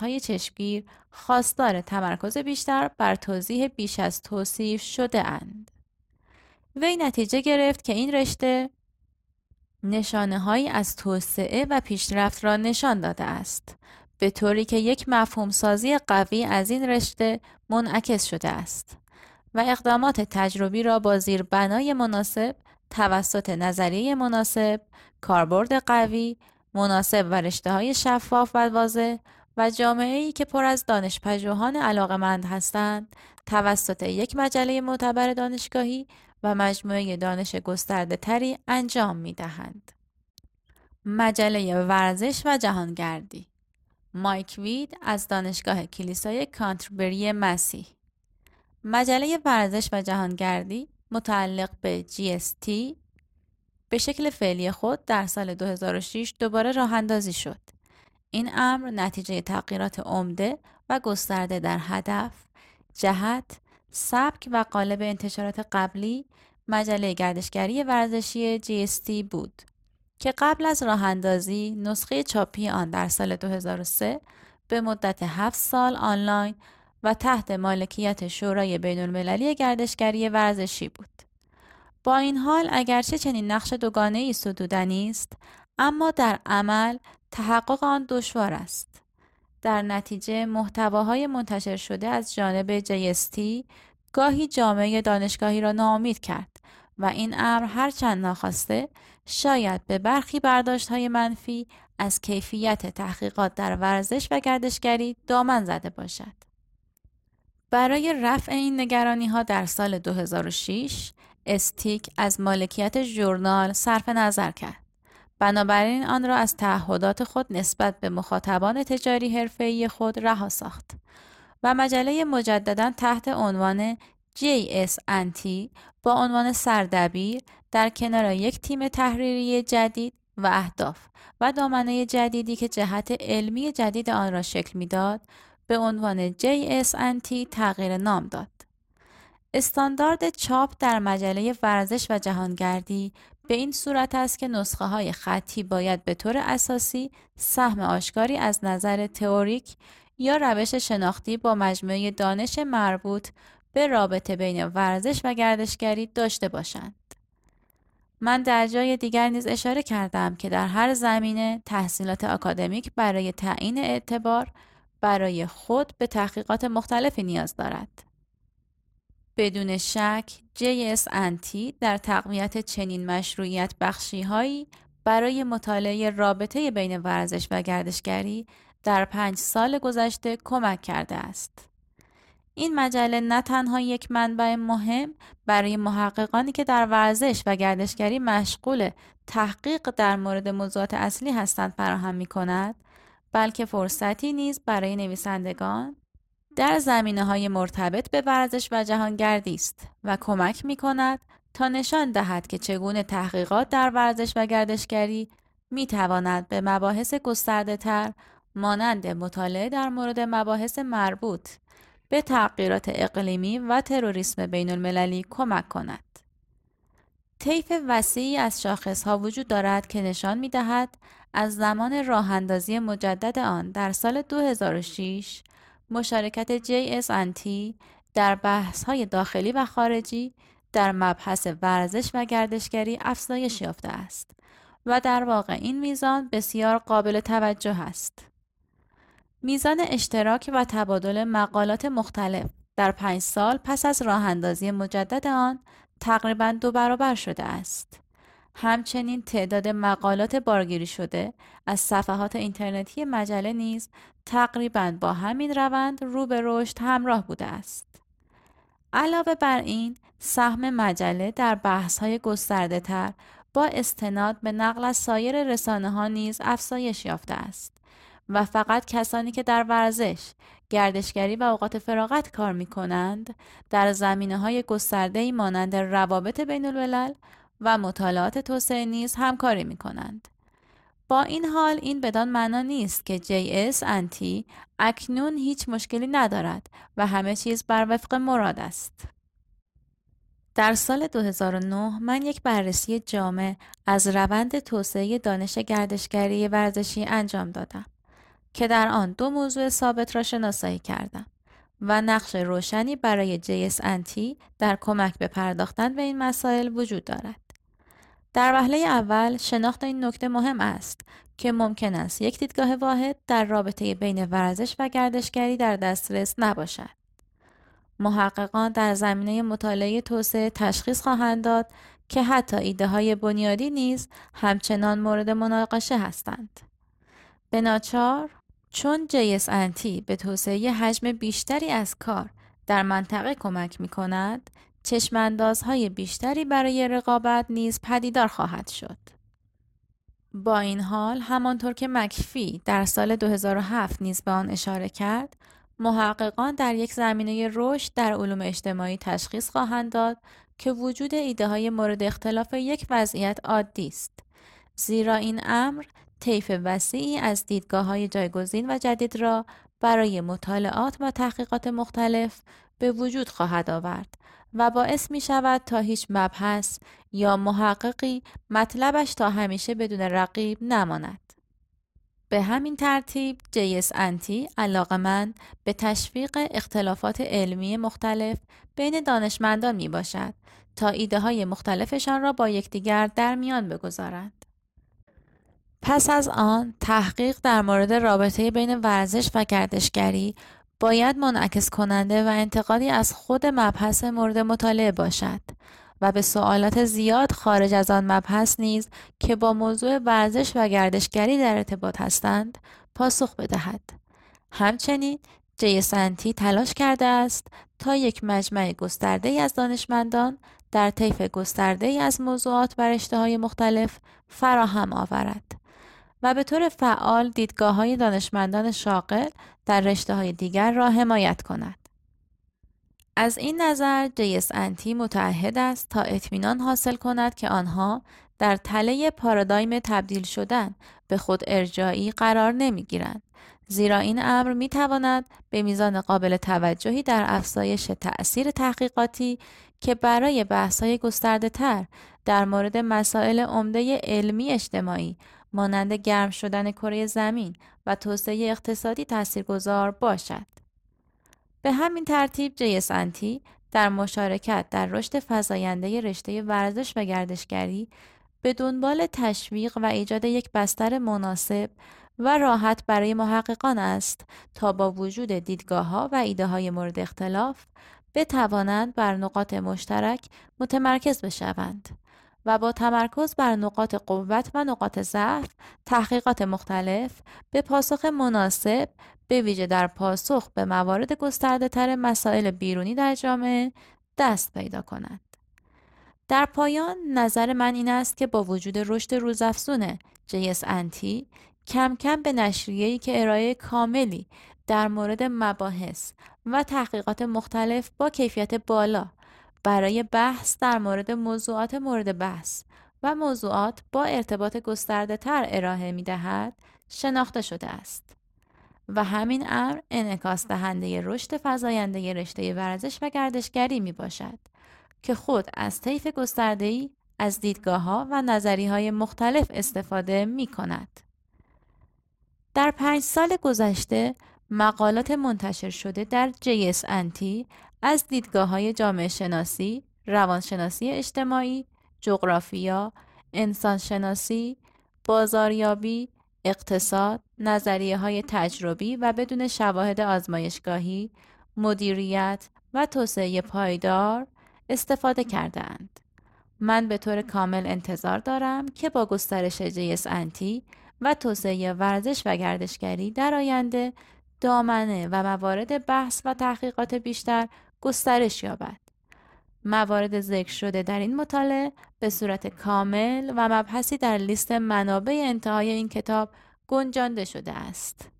های چشمگیر خواستار تمرکز بیشتر بر توضیح بیش از توصیف شده اند. وی نتیجه گرفت که این رشته نشانه هایی از توسعه و پیشرفت را نشان داده است به طوری که یک مفهوم سازی قوی از این رشته منعکس شده است و اقدامات تجربی را با زیربنای مناسب توسط نظریه مناسب، کاربرد قوی، مناسب و رشته های شفاف و واضح و جامعه ای که پر از دانش پژوهان علاقمند هستند توسط یک مجله معتبر دانشگاهی و مجموعه دانش گسترده تری انجام می دهند. مجله ورزش و جهانگردی مایک وید از دانشگاه کلیسای کانتربری مسیح مجله ورزش و جهانگردی متعلق به GST به شکل فعلی خود در سال 2006 دوباره راه اندازی شد. این امر نتیجه تغییرات عمده و گسترده در هدف، جهت، سبک و قالب انتشارات قبلی مجله گردشگری ورزشی GST بود که قبل از راه اندازی نسخه چاپی آن در سال 2003 به مدت 7 سال آنلاین و تحت مالکیت شورای بین المللی گردشگری ورزشی بود. با این حال اگرچه چنین نقش دوگانه ای سدودنی است اما در عمل تحقق آن دشوار است. در نتیجه محتواهای منتشر شده از جانب JST گاهی جامعه دانشگاهی را ناامید کرد و این امر هرچند ناخواسته شاید به برخی برداشت های منفی از کیفیت تحقیقات در ورزش و گردشگری دامن زده باشد. برای رفع این نگرانی ها در سال 2006 استیک از مالکیت ژورنال صرف نظر کرد. بنابراین آن را از تعهدات خود نسبت به مخاطبان تجاری حرفه‌ای خود رها ساخت و مجله مجددا تحت عنوان JS با عنوان سردبیر در کنار یک تیم تحریری جدید و اهداف و دامنه جدیدی که جهت علمی جدید آن را شکل می‌داد به عنوان JSNT تغییر نام داد. استاندارد چاپ در مجله ورزش و جهانگردی به این صورت است که نسخه های خطی باید به طور اساسی سهم آشکاری از نظر تئوریک یا روش شناختی با مجموعه دانش مربوط به رابطه بین ورزش و گردشگری داشته باشند. من در جای دیگر نیز اشاره کردم که در هر زمینه تحصیلات آکادمیک برای تعیین اعتبار برای خود به تحقیقات مختلفی نیاز دارد. بدون شک JSNT در تقویت چنین مشروعیت بخشی هایی برای مطالعه رابطه بین ورزش و گردشگری در پنج سال گذشته کمک کرده است. این مجله نه تنها یک منبع مهم برای محققانی که در ورزش و گردشگری مشغول تحقیق در مورد موضوعات اصلی هستند فراهم می کند بلکه فرصتی نیز برای نویسندگان در زمینه های مرتبط به ورزش و جهانگردی است و کمک می کند تا نشان دهد که چگونه تحقیقات در ورزش و گردشگری می تواند به مباحث گسترده تر مانند مطالعه در مورد مباحث مربوط به تغییرات اقلیمی و تروریسم بین المللی کمک کند. طیف وسیعی از شاخصها وجود دارد که نشان می دهد از زمان راه اندازی مجدد آن در سال 2006 مشارکت JSNT در بحث های داخلی و خارجی در مبحث ورزش و گردشگری افزایش یافته است و در واقع این میزان بسیار قابل توجه است. میزان اشتراک و تبادل مقالات مختلف در پنج سال پس از راه اندازی مجدد آن تقریبا دو برابر شده است. همچنین تعداد مقالات بارگیری شده از صفحات اینترنتی مجله نیز تقریبا با همین روند رو به رشد همراه بوده است. علاوه بر این، سهم مجله در بحث های گسترده تر با استناد به نقل از سایر رسانه ها نیز افزایش یافته است. و فقط کسانی که در ورزش، گردشگری و اوقات فراغت کار می کنند در زمینه های گسترده مانند روابط بین الملل و مطالعات توسعه نیز همکاری می کنند. با این حال این بدان معنا نیست که JS انتی اکنون هیچ مشکلی ندارد و همه چیز بر وفق مراد است. در سال 2009 من یک بررسی جامع از روند توسعه دانش گردشگری ورزشی انجام دادم. که در آن دو موضوع ثابت را شناسایی کردم و نقش روشنی برای JSNT در کمک به پرداختن به این مسائل وجود دارد. در وهله اول شناخت این نکته مهم است که ممکن است یک دیدگاه واحد در رابطه بین ورزش و گردشگری در دسترس نباشد. محققان در زمینه مطالعه توسعه تشخیص خواهند داد که حتی ایده های بنیادی نیز همچنان مورد مناقشه هستند. به ناچار چون JSNT به توسعه حجم بیشتری از کار در منطقه کمک می کند، چشماندازهای بیشتری برای رقابت نیز پدیدار خواهد شد. با این حال همانطور که مکفی در سال 2007 نیز به آن اشاره کرد، محققان در یک زمینه رشد در علوم اجتماعی تشخیص خواهند داد که وجود ایده های مورد اختلاف یک وضعیت عادی است. زیرا این امر طیف وسیعی از دیدگاه های جایگزین و جدید را برای مطالعات و تحقیقات مختلف به وجود خواهد آورد و باعث می شود تا هیچ مبحث یا محققی مطلبش تا همیشه بدون رقیب نماند. به همین ترتیب جیس انتی علاقه به تشویق اختلافات علمی مختلف بین دانشمندان می باشد تا ایده های مختلفشان را با یکدیگر در میان بگذارند. پس از آن تحقیق در مورد رابطه بین ورزش و گردشگری باید منعکس کننده و انتقادی از خود مبحث مورد مطالعه باشد و به سوالات زیاد خارج از آن مبحث نیز که با موضوع ورزش و گردشگری در ارتباط هستند پاسخ بدهد. همچنین جیسنتی تلاش کرده است تا یک مجمع گسترده از دانشمندان در طیف گسترده از موضوعات و رشته های مختلف فراهم آورد و به طور فعال دیدگاه های دانشمندان شاغل در رشته های دیگر را حمایت کند. از این نظر انتی متعهد است تا اطمینان حاصل کند که آنها در تله پارادایم تبدیل شدن به خود ارجایی قرار نمی گیرند زیرا این امر می تواند به میزان قابل توجهی در افزایش تأثیر تحقیقاتی که برای بحث‌های گسترده تر در مورد مسائل عمده علمی اجتماعی مانند گرم شدن کره زمین و توسعه اقتصادی تاثیرگذار باشد. به همین ترتیب جیس انتی در مشارکت در رشد فزاینده رشته ورزش و گردشگری به دنبال تشویق و ایجاد یک بستر مناسب و راحت برای محققان است تا با وجود دیدگاه ها و ایده های مورد اختلاف بتوانند بر نقاط مشترک متمرکز بشوند و با تمرکز بر نقاط قوت و نقاط ضعف تحقیقات مختلف به پاسخ مناسب به ویژه در پاسخ به موارد گسترده تر مسائل بیرونی در جامعه دست پیدا کنند. در پایان نظر من این است که با وجود رشد روزافزون جیس انتی کم کم به نشریه‌ای که ارائه کاملی در مورد مباحث و تحقیقات مختلف با کیفیت بالا برای بحث در مورد موضوعات مورد بحث و موضوعات با ارتباط گسترده تر ارائه می دهد شناخته شده است. و همین امر انعکاس دهنده رشد فزاینده رشته ورزش و گردشگری می باشد که خود از طیف گسترده از دیدگاه ها و نظری های مختلف استفاده می کند. در پنج سال گذشته مقالات منتشر شده در JS انتی از دیدگاه های جامعه شناسی، روانشناسی اجتماعی، جغرافیا، انسانشناسی، بازاریابی، اقتصاد، نظریه های تجربی و بدون شواهد آزمایشگاهی، مدیریت و توسعه پایدار استفاده کردند. من به طور کامل انتظار دارم که با گسترش انتی و توسعه ورزش و گردشگری در آینده دامنه و موارد بحث و تحقیقات بیشتر گسترش یابد. موارد ذکر شده در این مطالعه به صورت کامل و مبحثی در لیست منابع انتهای این کتاب گنجانده شده است.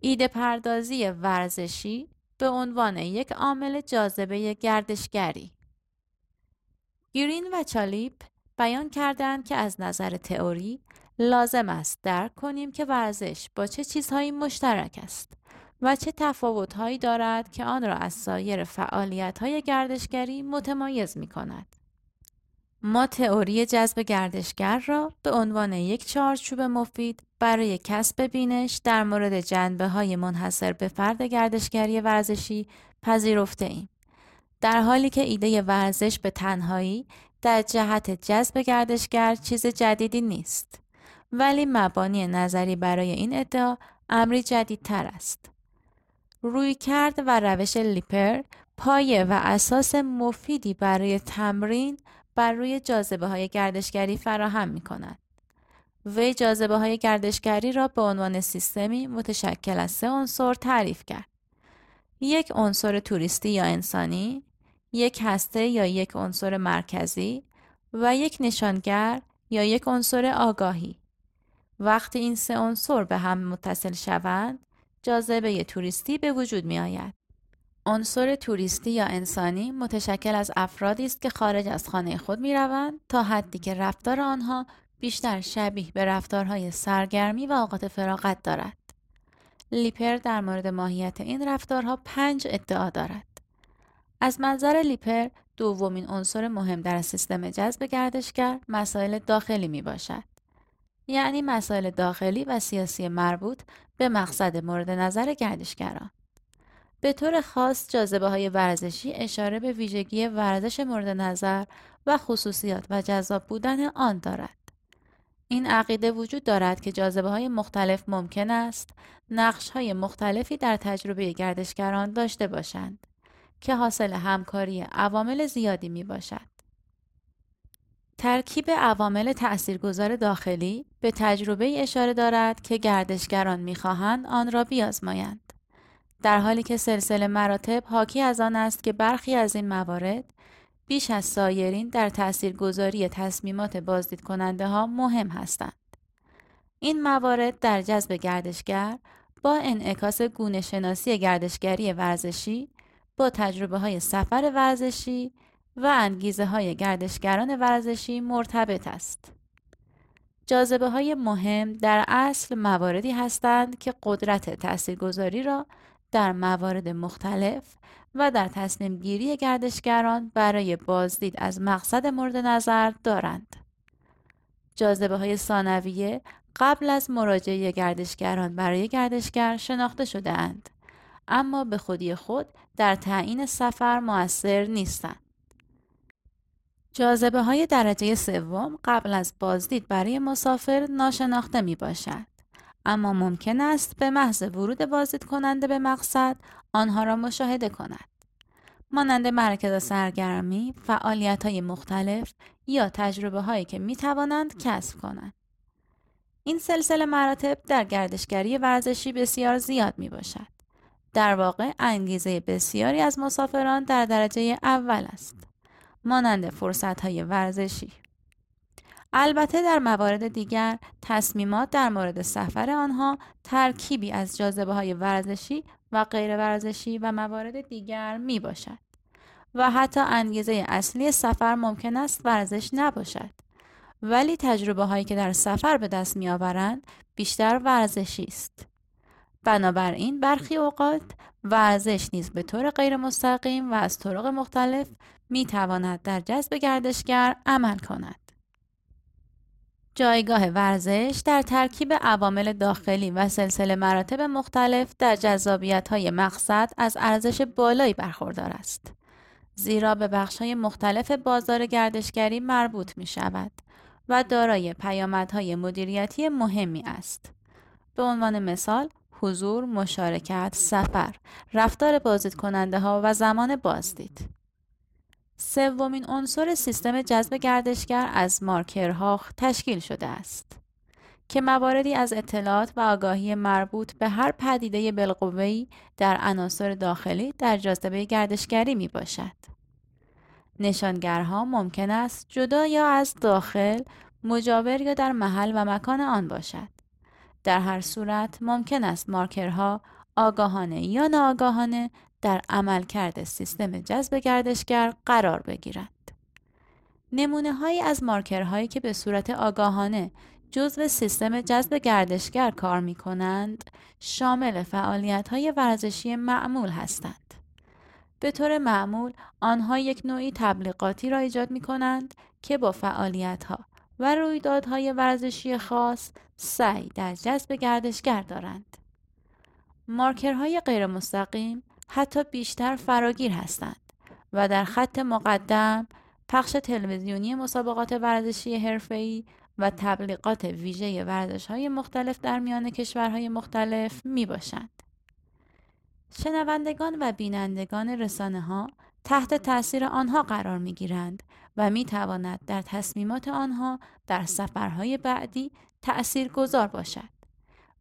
ایده پردازی ورزشی به عنوان یک عامل جاذبه گردشگری گیرین و چالیپ بیان کردند که از نظر تئوری لازم است درک کنیم که ورزش با چه چیزهایی مشترک است و چه تفاوتهایی دارد که آن را از سایر فعالیت‌های گردشگری متمایز می کند. ما تئوری جذب گردشگر را به عنوان یک چارچوب مفید برای کسب بینش در مورد جنبه های منحصر به فرد گردشگری ورزشی پذیرفته ایم. در حالی که ایده ورزش به تنهایی در جهت جذب گردشگر چیز جدیدی نیست. ولی مبانی نظری برای این ادعا امری جدیدتر است. روی کرد و روش لیپر پایه و اساس مفیدی برای تمرین بر روی جاذبه های گردشگری فراهم می کند. وی جاذبه های گردشگری را به عنوان سیستمی متشکل از سه عنصر تعریف کرد. یک عنصر توریستی یا انسانی، یک هسته یا یک عنصر مرکزی و یک نشانگر یا یک عنصر آگاهی. وقتی این سه عنصر به هم متصل شوند، جاذبه توریستی به وجود می آید. عنصر توریستی یا انسانی متشکل از افرادی است که خارج از خانه خود می روند تا حدی که رفتار آنها بیشتر شبیه به رفتارهای سرگرمی و اوقات فراغت دارد. لیپر در مورد ماهیت این رفتارها پنج ادعا دارد. از منظر لیپر دومین عنصر مهم در سیستم جذب گردشگر مسائل داخلی می باشد. یعنی مسائل داخلی و سیاسی مربوط به مقصد مورد نظر گردشگران. به طور خاص جاذبه های ورزشی اشاره به ویژگی ورزش مورد نظر و خصوصیات و جذاب بودن آن دارد. این عقیده وجود دارد که جاذبه های مختلف ممکن است نقش های مختلفی در تجربه گردشگران داشته باشند که حاصل همکاری عوامل زیادی می باشد. ترکیب عوامل تأثیرگذار داخلی به تجربه اشاره دارد که گردشگران می‌خواهند آن را بیازمایند. در حالی که سلسله مراتب حاکی از آن است که برخی از این موارد بیش از سایرین در تاثیرگذاری تصمیمات بازدید کننده ها مهم هستند. این موارد در جذب گردشگر با انعکاس گونه شناسی گردشگری ورزشی با تجربه های سفر ورزشی و انگیزه های گردشگران ورزشی مرتبط است. جاذبه های مهم در اصل مواردی هستند که قدرت تاثیرگذاری را در موارد مختلف و در تصمیم گیری گردشگران برای بازدید از مقصد مورد نظر دارند. جاذبه های ثانویه قبل از مراجعه گردشگران برای گردشگر شناخته شده اند. اما به خودی خود در تعیین سفر موثر نیستند. جاذبه های درجه سوم قبل از بازدید برای مسافر ناشناخته می باشد. اما ممکن است به محض ورود بازدید کننده به مقصد آنها را مشاهده کند. مانند مرکز سرگرمی، فعالیت های مختلف یا تجربه هایی که می توانند کسب کنند. این سلسله مراتب در گردشگری ورزشی بسیار زیاد می باشد. در واقع انگیزه بسیاری از مسافران در درجه اول است. مانند فرصت های ورزشی. البته در موارد دیگر تصمیمات در مورد سفر آنها ترکیبی از جاذبه های ورزشی و غیر ورزشی و موارد دیگر می باشد و حتی انگیزه اصلی سفر ممکن است ورزش نباشد ولی تجربه هایی که در سفر به دست می آورند بیشتر ورزشی است بنابراین برخی اوقات ورزش نیز به طور غیر مستقیم و از طرق مختلف می تواند در جذب گردشگر عمل کند جایگاه ورزش در ترکیب عوامل داخلی و سلسله مراتب مختلف در جذابیت های مقصد از ارزش بالایی برخوردار است. زیرا به بخش های مختلف بازار گردشگری مربوط می شود و دارای پیامدهای مدیریتی مهمی است. به عنوان مثال، حضور، مشارکت، سفر، رفتار بازدید کننده ها و زمان بازدید. سومین عنصر سیستم جذب گردشگر از مارکرها تشکیل شده است که مواردی از اطلاعات و آگاهی مربوط به هر پدیده بالقوه‌ای در عناصر داخلی در جاذبه گردشگری می باشد. نشانگرها ممکن است جدا یا از داخل مجاور یا در محل و مکان آن باشد. در هر صورت ممکن است مارکرها آگاهانه یا ناآگاهانه در عملکرد سیستم جذب گردشگر قرار بگیرند. نمونه هایی از مارکرهایی که به صورت آگاهانه جزو سیستم جذب گردشگر کار می کنند شامل فعالیت های ورزشی معمول هستند. به طور معمول آنها یک نوعی تبلیغاتی را ایجاد می کنند که با فعالیت ها و رویدادهای ورزشی خاص سعی در جذب گردشگر دارند. مارکرهای غیر مستقیم حتی بیشتر فراگیر هستند و در خط مقدم پخش تلویزیونی مسابقات ورزشی حرفه‌ای و تبلیغات ویژه ورزش‌های مختلف در میان کشورهای مختلف می باشند. شنوندگان و بینندگان رسانه ها تحت تاثیر آنها قرار می گیرند و می تواند در تصمیمات آنها در سفرهای بعدی تأثیر گذار باشد.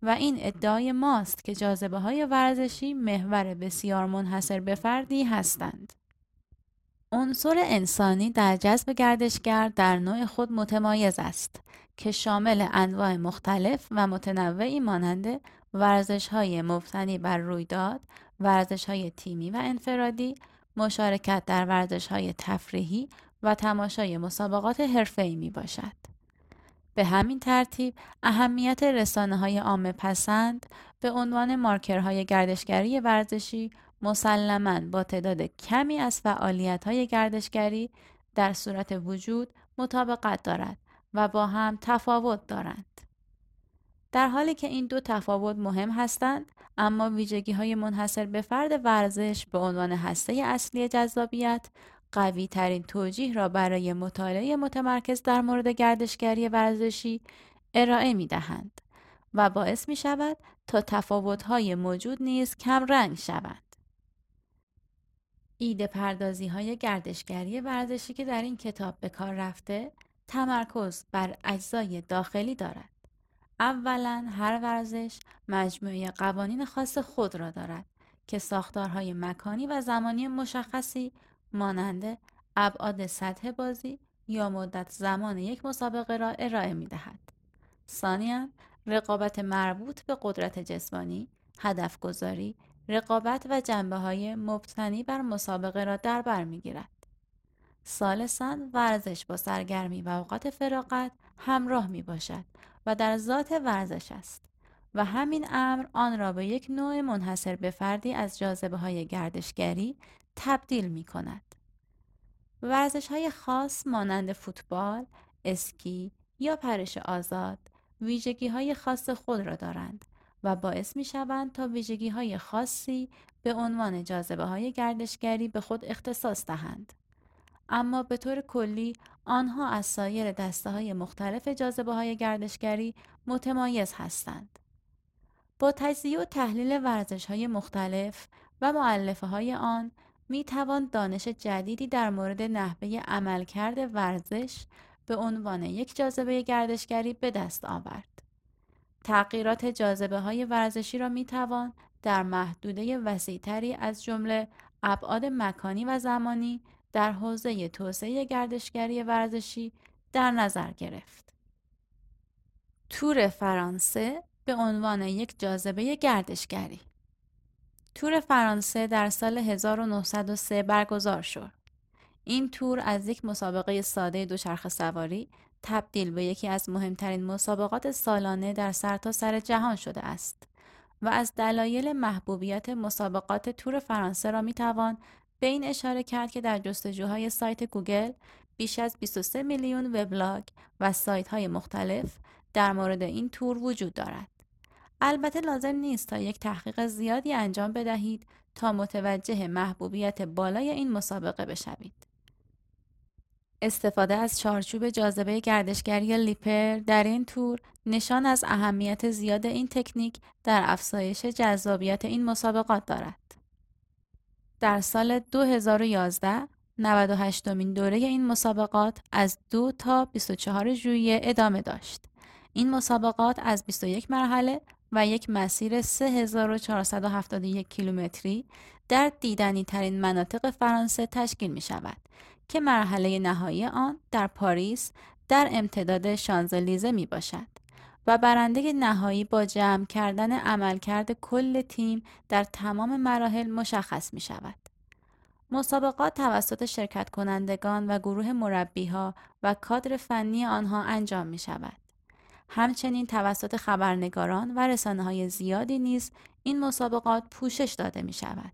و این ادعای ماست که جاذبه های ورزشی محور بسیار منحصر به فردی هستند. عنصر انسانی در جذب گردشگر در نوع خود متمایز است که شامل انواع مختلف و متنوعی مانند ورزش های مبتنی بر رویداد، ورزش های تیمی و انفرادی، مشارکت در ورزش های تفریحی و تماشای مسابقات حرفه‌ای می باشد. به همین ترتیب اهمیت رسانه های عامه پسند به عنوان مارکرهای گردشگری ورزشی مسلما با تعداد کمی از فعالیت های گردشگری در صورت وجود مطابقت دارد و با هم تفاوت دارند. در حالی که این دو تفاوت مهم هستند اما ویژگی های منحصر به فرد ورزش به عنوان هسته اصلی جذابیت قوی ترین توجیه را برای مطالعه متمرکز در مورد گردشگری ورزشی ارائه می دهند و باعث می شود تا تفاوت‌های موجود نیز کم رنگ شوند. ایده پردازی های گردشگری ورزشی که در این کتاب به کار رفته تمرکز بر اجزای داخلی دارد. اولا هر ورزش مجموعه قوانین خاص خود را دارد که ساختارهای مکانی و زمانی مشخصی مانند ابعاد سطح بازی یا مدت زمان یک مسابقه را ارائه می دهد. ثانیا رقابت مربوط به قدرت جسمانی، هدف گذاری، رقابت و جنبه های مبتنی بر مسابقه را در بر می گیرد. سالسا ورزش با سرگرمی و اوقات فراغت همراه می باشد و در ذات ورزش است و همین امر آن را به یک نوع منحصر به فردی از جاذبه های گردشگری تبدیل می کند. ورزش های خاص مانند فوتبال، اسکی یا پرش آزاد ویژگی های خاص خود را دارند و باعث می شوند تا ویژگی های خاصی به عنوان جاذبه های گردشگری به خود اختصاص دهند. اما به طور کلی آنها از سایر دسته های مختلف جاذبه های گردشگری متمایز هستند. با تجزیه و تحلیل ورزش های مختلف و معلفه های آن می توان دانش جدیدی در مورد نحوه عملکرد ورزش به عنوان یک جاذبه گردشگری به دست آورد. تغییرات جاذبه های ورزشی را می توان در محدوده وسیعتری از جمله ابعاد مکانی و زمانی در حوزه توسعه گردشگری ورزشی در نظر گرفت. تور فرانسه به عنوان یک جاذبه گردشگری تور فرانسه در سال 1903 برگزار شد. این تور از یک مسابقه ساده دوچرخه سواری تبدیل به یکی از مهمترین مسابقات سالانه در سرتاسر سر جهان شده است و از دلایل محبوبیت مسابقات تور فرانسه را می‌توان به این اشاره کرد که در جستجوهای سایت گوگل بیش از 23 میلیون وبلاگ و سایت های مختلف در مورد این تور وجود دارد. البته لازم نیست تا یک تحقیق زیادی انجام بدهید تا متوجه محبوبیت بالای این مسابقه بشوید. استفاده از چارچوب جاذبه گردشگری لیپر در این تور نشان از اهمیت زیاد این تکنیک در افزایش جذابیت این مسابقات دارد. در سال 2011 98 مین دوره این مسابقات از 2 تا 24 ژوئیه ادامه داشت. این مسابقات از 21 مرحله و یک مسیر 3471 کیلومتری در دیدنی ترین مناطق فرانسه تشکیل می شود که مرحله نهایی آن در پاریس در امتداد شانزلیزه می باشد و برنده نهایی با جمع کردن عملکرد کل تیم در تمام مراحل مشخص می شود. مسابقات توسط شرکت کنندگان و گروه مربیها و کادر فنی آنها انجام می شود. همچنین توسط خبرنگاران و رسانه های زیادی نیز این مسابقات پوشش داده می شود.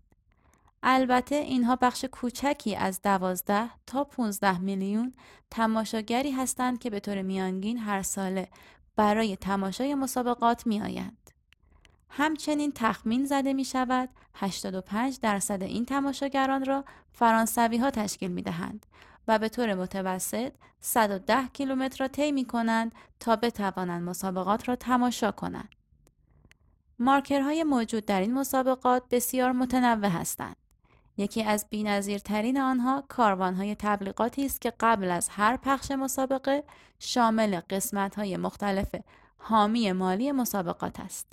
البته اینها بخش کوچکی از 12 تا 15 میلیون تماشاگری هستند که به طور میانگین هر ساله برای تماشای مسابقات می آیند. همچنین تخمین زده می شود 85 درصد این تماشاگران را فرانسوی ها تشکیل می دهند و به طور متوسط 110 کیلومتر را طی می کنند تا بتوانند مسابقات را تماشا کنند. مارکرهای موجود در این مسابقات بسیار متنوع هستند. یکی از بینظیرترین آنها کاروانهای تبلیغاتی است که قبل از هر پخش مسابقه شامل قسمت‌های مختلف حامی مالی مسابقات است.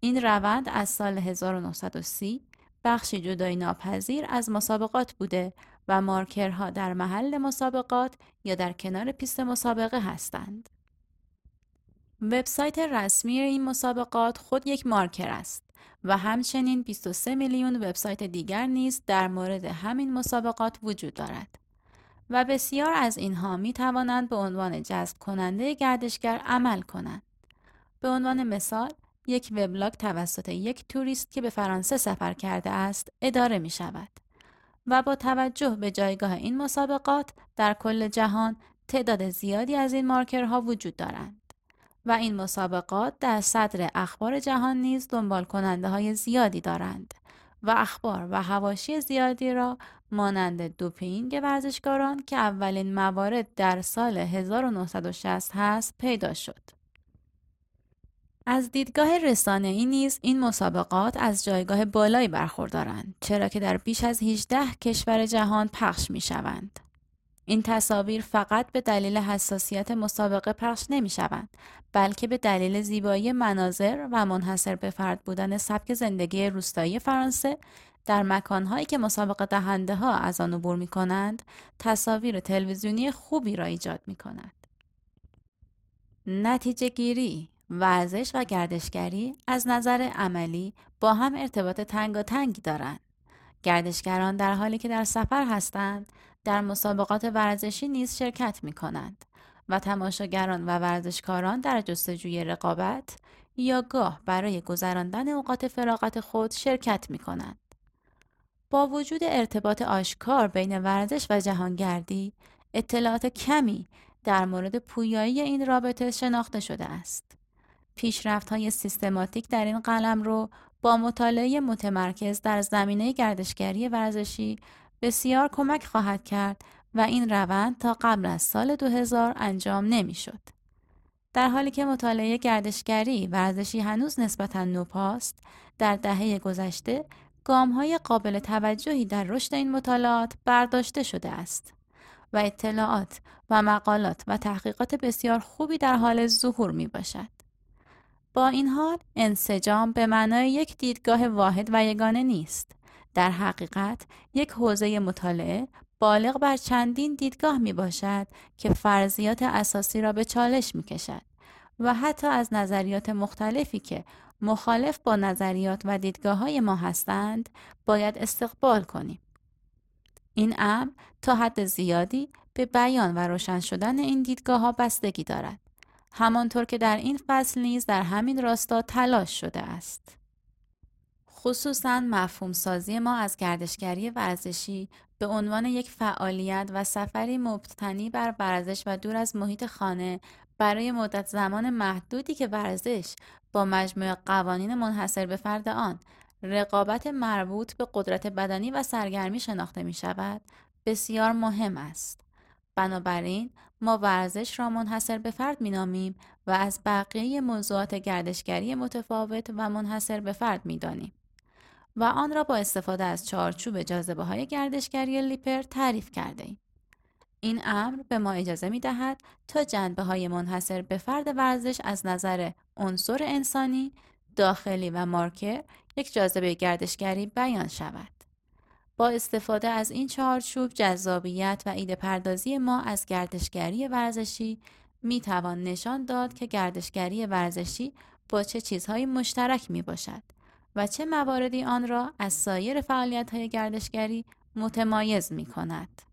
این روند از سال 1930 بخشی جدای ناپذیر از مسابقات بوده و مارکرها در محل مسابقات یا در کنار پیست مسابقه هستند. وبسایت رسمی این مسابقات خود یک مارکر است و همچنین 23 میلیون وبسایت دیگر نیز در مورد همین مسابقات وجود دارد و بسیار از اینها می توانند به عنوان جذب کننده گردشگر عمل کنند. به عنوان مثال یک وبلاگ توسط یک توریست که به فرانسه سفر کرده است اداره می شود و با توجه به جایگاه این مسابقات در کل جهان تعداد زیادی از این مارکرها وجود دارند و این مسابقات در صدر اخبار جهان نیز دنبال کننده های زیادی دارند و اخبار و هواشی زیادی را مانند دوپینگ ورزشکاران که اولین موارد در سال 1960 هست پیدا شد. از دیدگاه رسانه ای نیز این مسابقات از جایگاه بالایی برخوردارند چرا که در بیش از 18 کشور جهان پخش می شوند. این تصاویر فقط به دلیل حساسیت مسابقه پخش نمی شوند بلکه به دلیل زیبایی مناظر و منحصر به فرد بودن سبک زندگی روستایی فرانسه در مکانهایی که مسابقه دهنده ها از آن عبور می کنند تصاویر تلویزیونی خوبی را ایجاد می کند. نتیجه گیری ورزش و گردشگری از نظر عملی با هم ارتباط تنگاتنگی دارند. گردشگران در حالی که در سفر هستند در مسابقات ورزشی نیز شرکت می کنند و تماشاگران و ورزشکاران در جستجوی رقابت یا گاه برای گذراندن اوقات فراغت خود شرکت می کنند. با وجود ارتباط آشکار بین ورزش و جهانگردی، اطلاعات کمی در مورد پویایی این رابطه شناخته شده است. پیشرفت های سیستماتیک در این قلم رو با مطالعه متمرکز در زمینه گردشگری ورزشی بسیار کمک خواهد کرد و این روند تا قبل از سال 2000 انجام نمی‌شد. در حالی که مطالعه گردشگری ورزشی هنوز نسبتا نوپاست، در دهه گذشته گام های قابل توجهی در رشد این مطالعات برداشته شده است و اطلاعات و مقالات و تحقیقات بسیار خوبی در حال ظهور می باشد. با این حال انسجام به معنای یک دیدگاه واحد و یگانه نیست. در حقیقت یک حوزه مطالعه بالغ بر چندین دیدگاه می باشد که فرضیات اساسی را به چالش می کشد و حتی از نظریات مختلفی که مخالف با نظریات و دیدگاه های ما هستند باید استقبال کنیم. این امر تا حد زیادی به بیان و روشن شدن این دیدگاه ها بستگی دارد. همانطور که در این فصل نیز در همین راستا تلاش شده است. خصوصا مفهوم سازی ما از گردشگری ورزشی به عنوان یک فعالیت و سفری مبتنی بر ورزش و دور از محیط خانه برای مدت زمان محدودی که ورزش با مجموع قوانین منحصر به فرد آن رقابت مربوط به قدرت بدنی و سرگرمی شناخته می شود بسیار مهم است. بنابراین ما ورزش را منحصر به فرد می نامیم و از بقیه موضوعات گردشگری متفاوت و منحصر به فرد می دانیم. و آن را با استفاده از چارچوب جاذبه های گردشگری لیپر تعریف کرده ایم. این امر به ما اجازه می دهد تا جنبه های منحصر به فرد ورزش از نظر عنصر انسانی، داخلی و مارکر یک جاذبه گردشگری بیان شود. با استفاده از این چارچوب جذابیت و ایده پردازی ما از گردشگری ورزشی می توان نشان داد که گردشگری ورزشی با چه چیزهایی مشترک می باشد و چه مواردی آن را از سایر فعالیت های گردشگری متمایز می کند.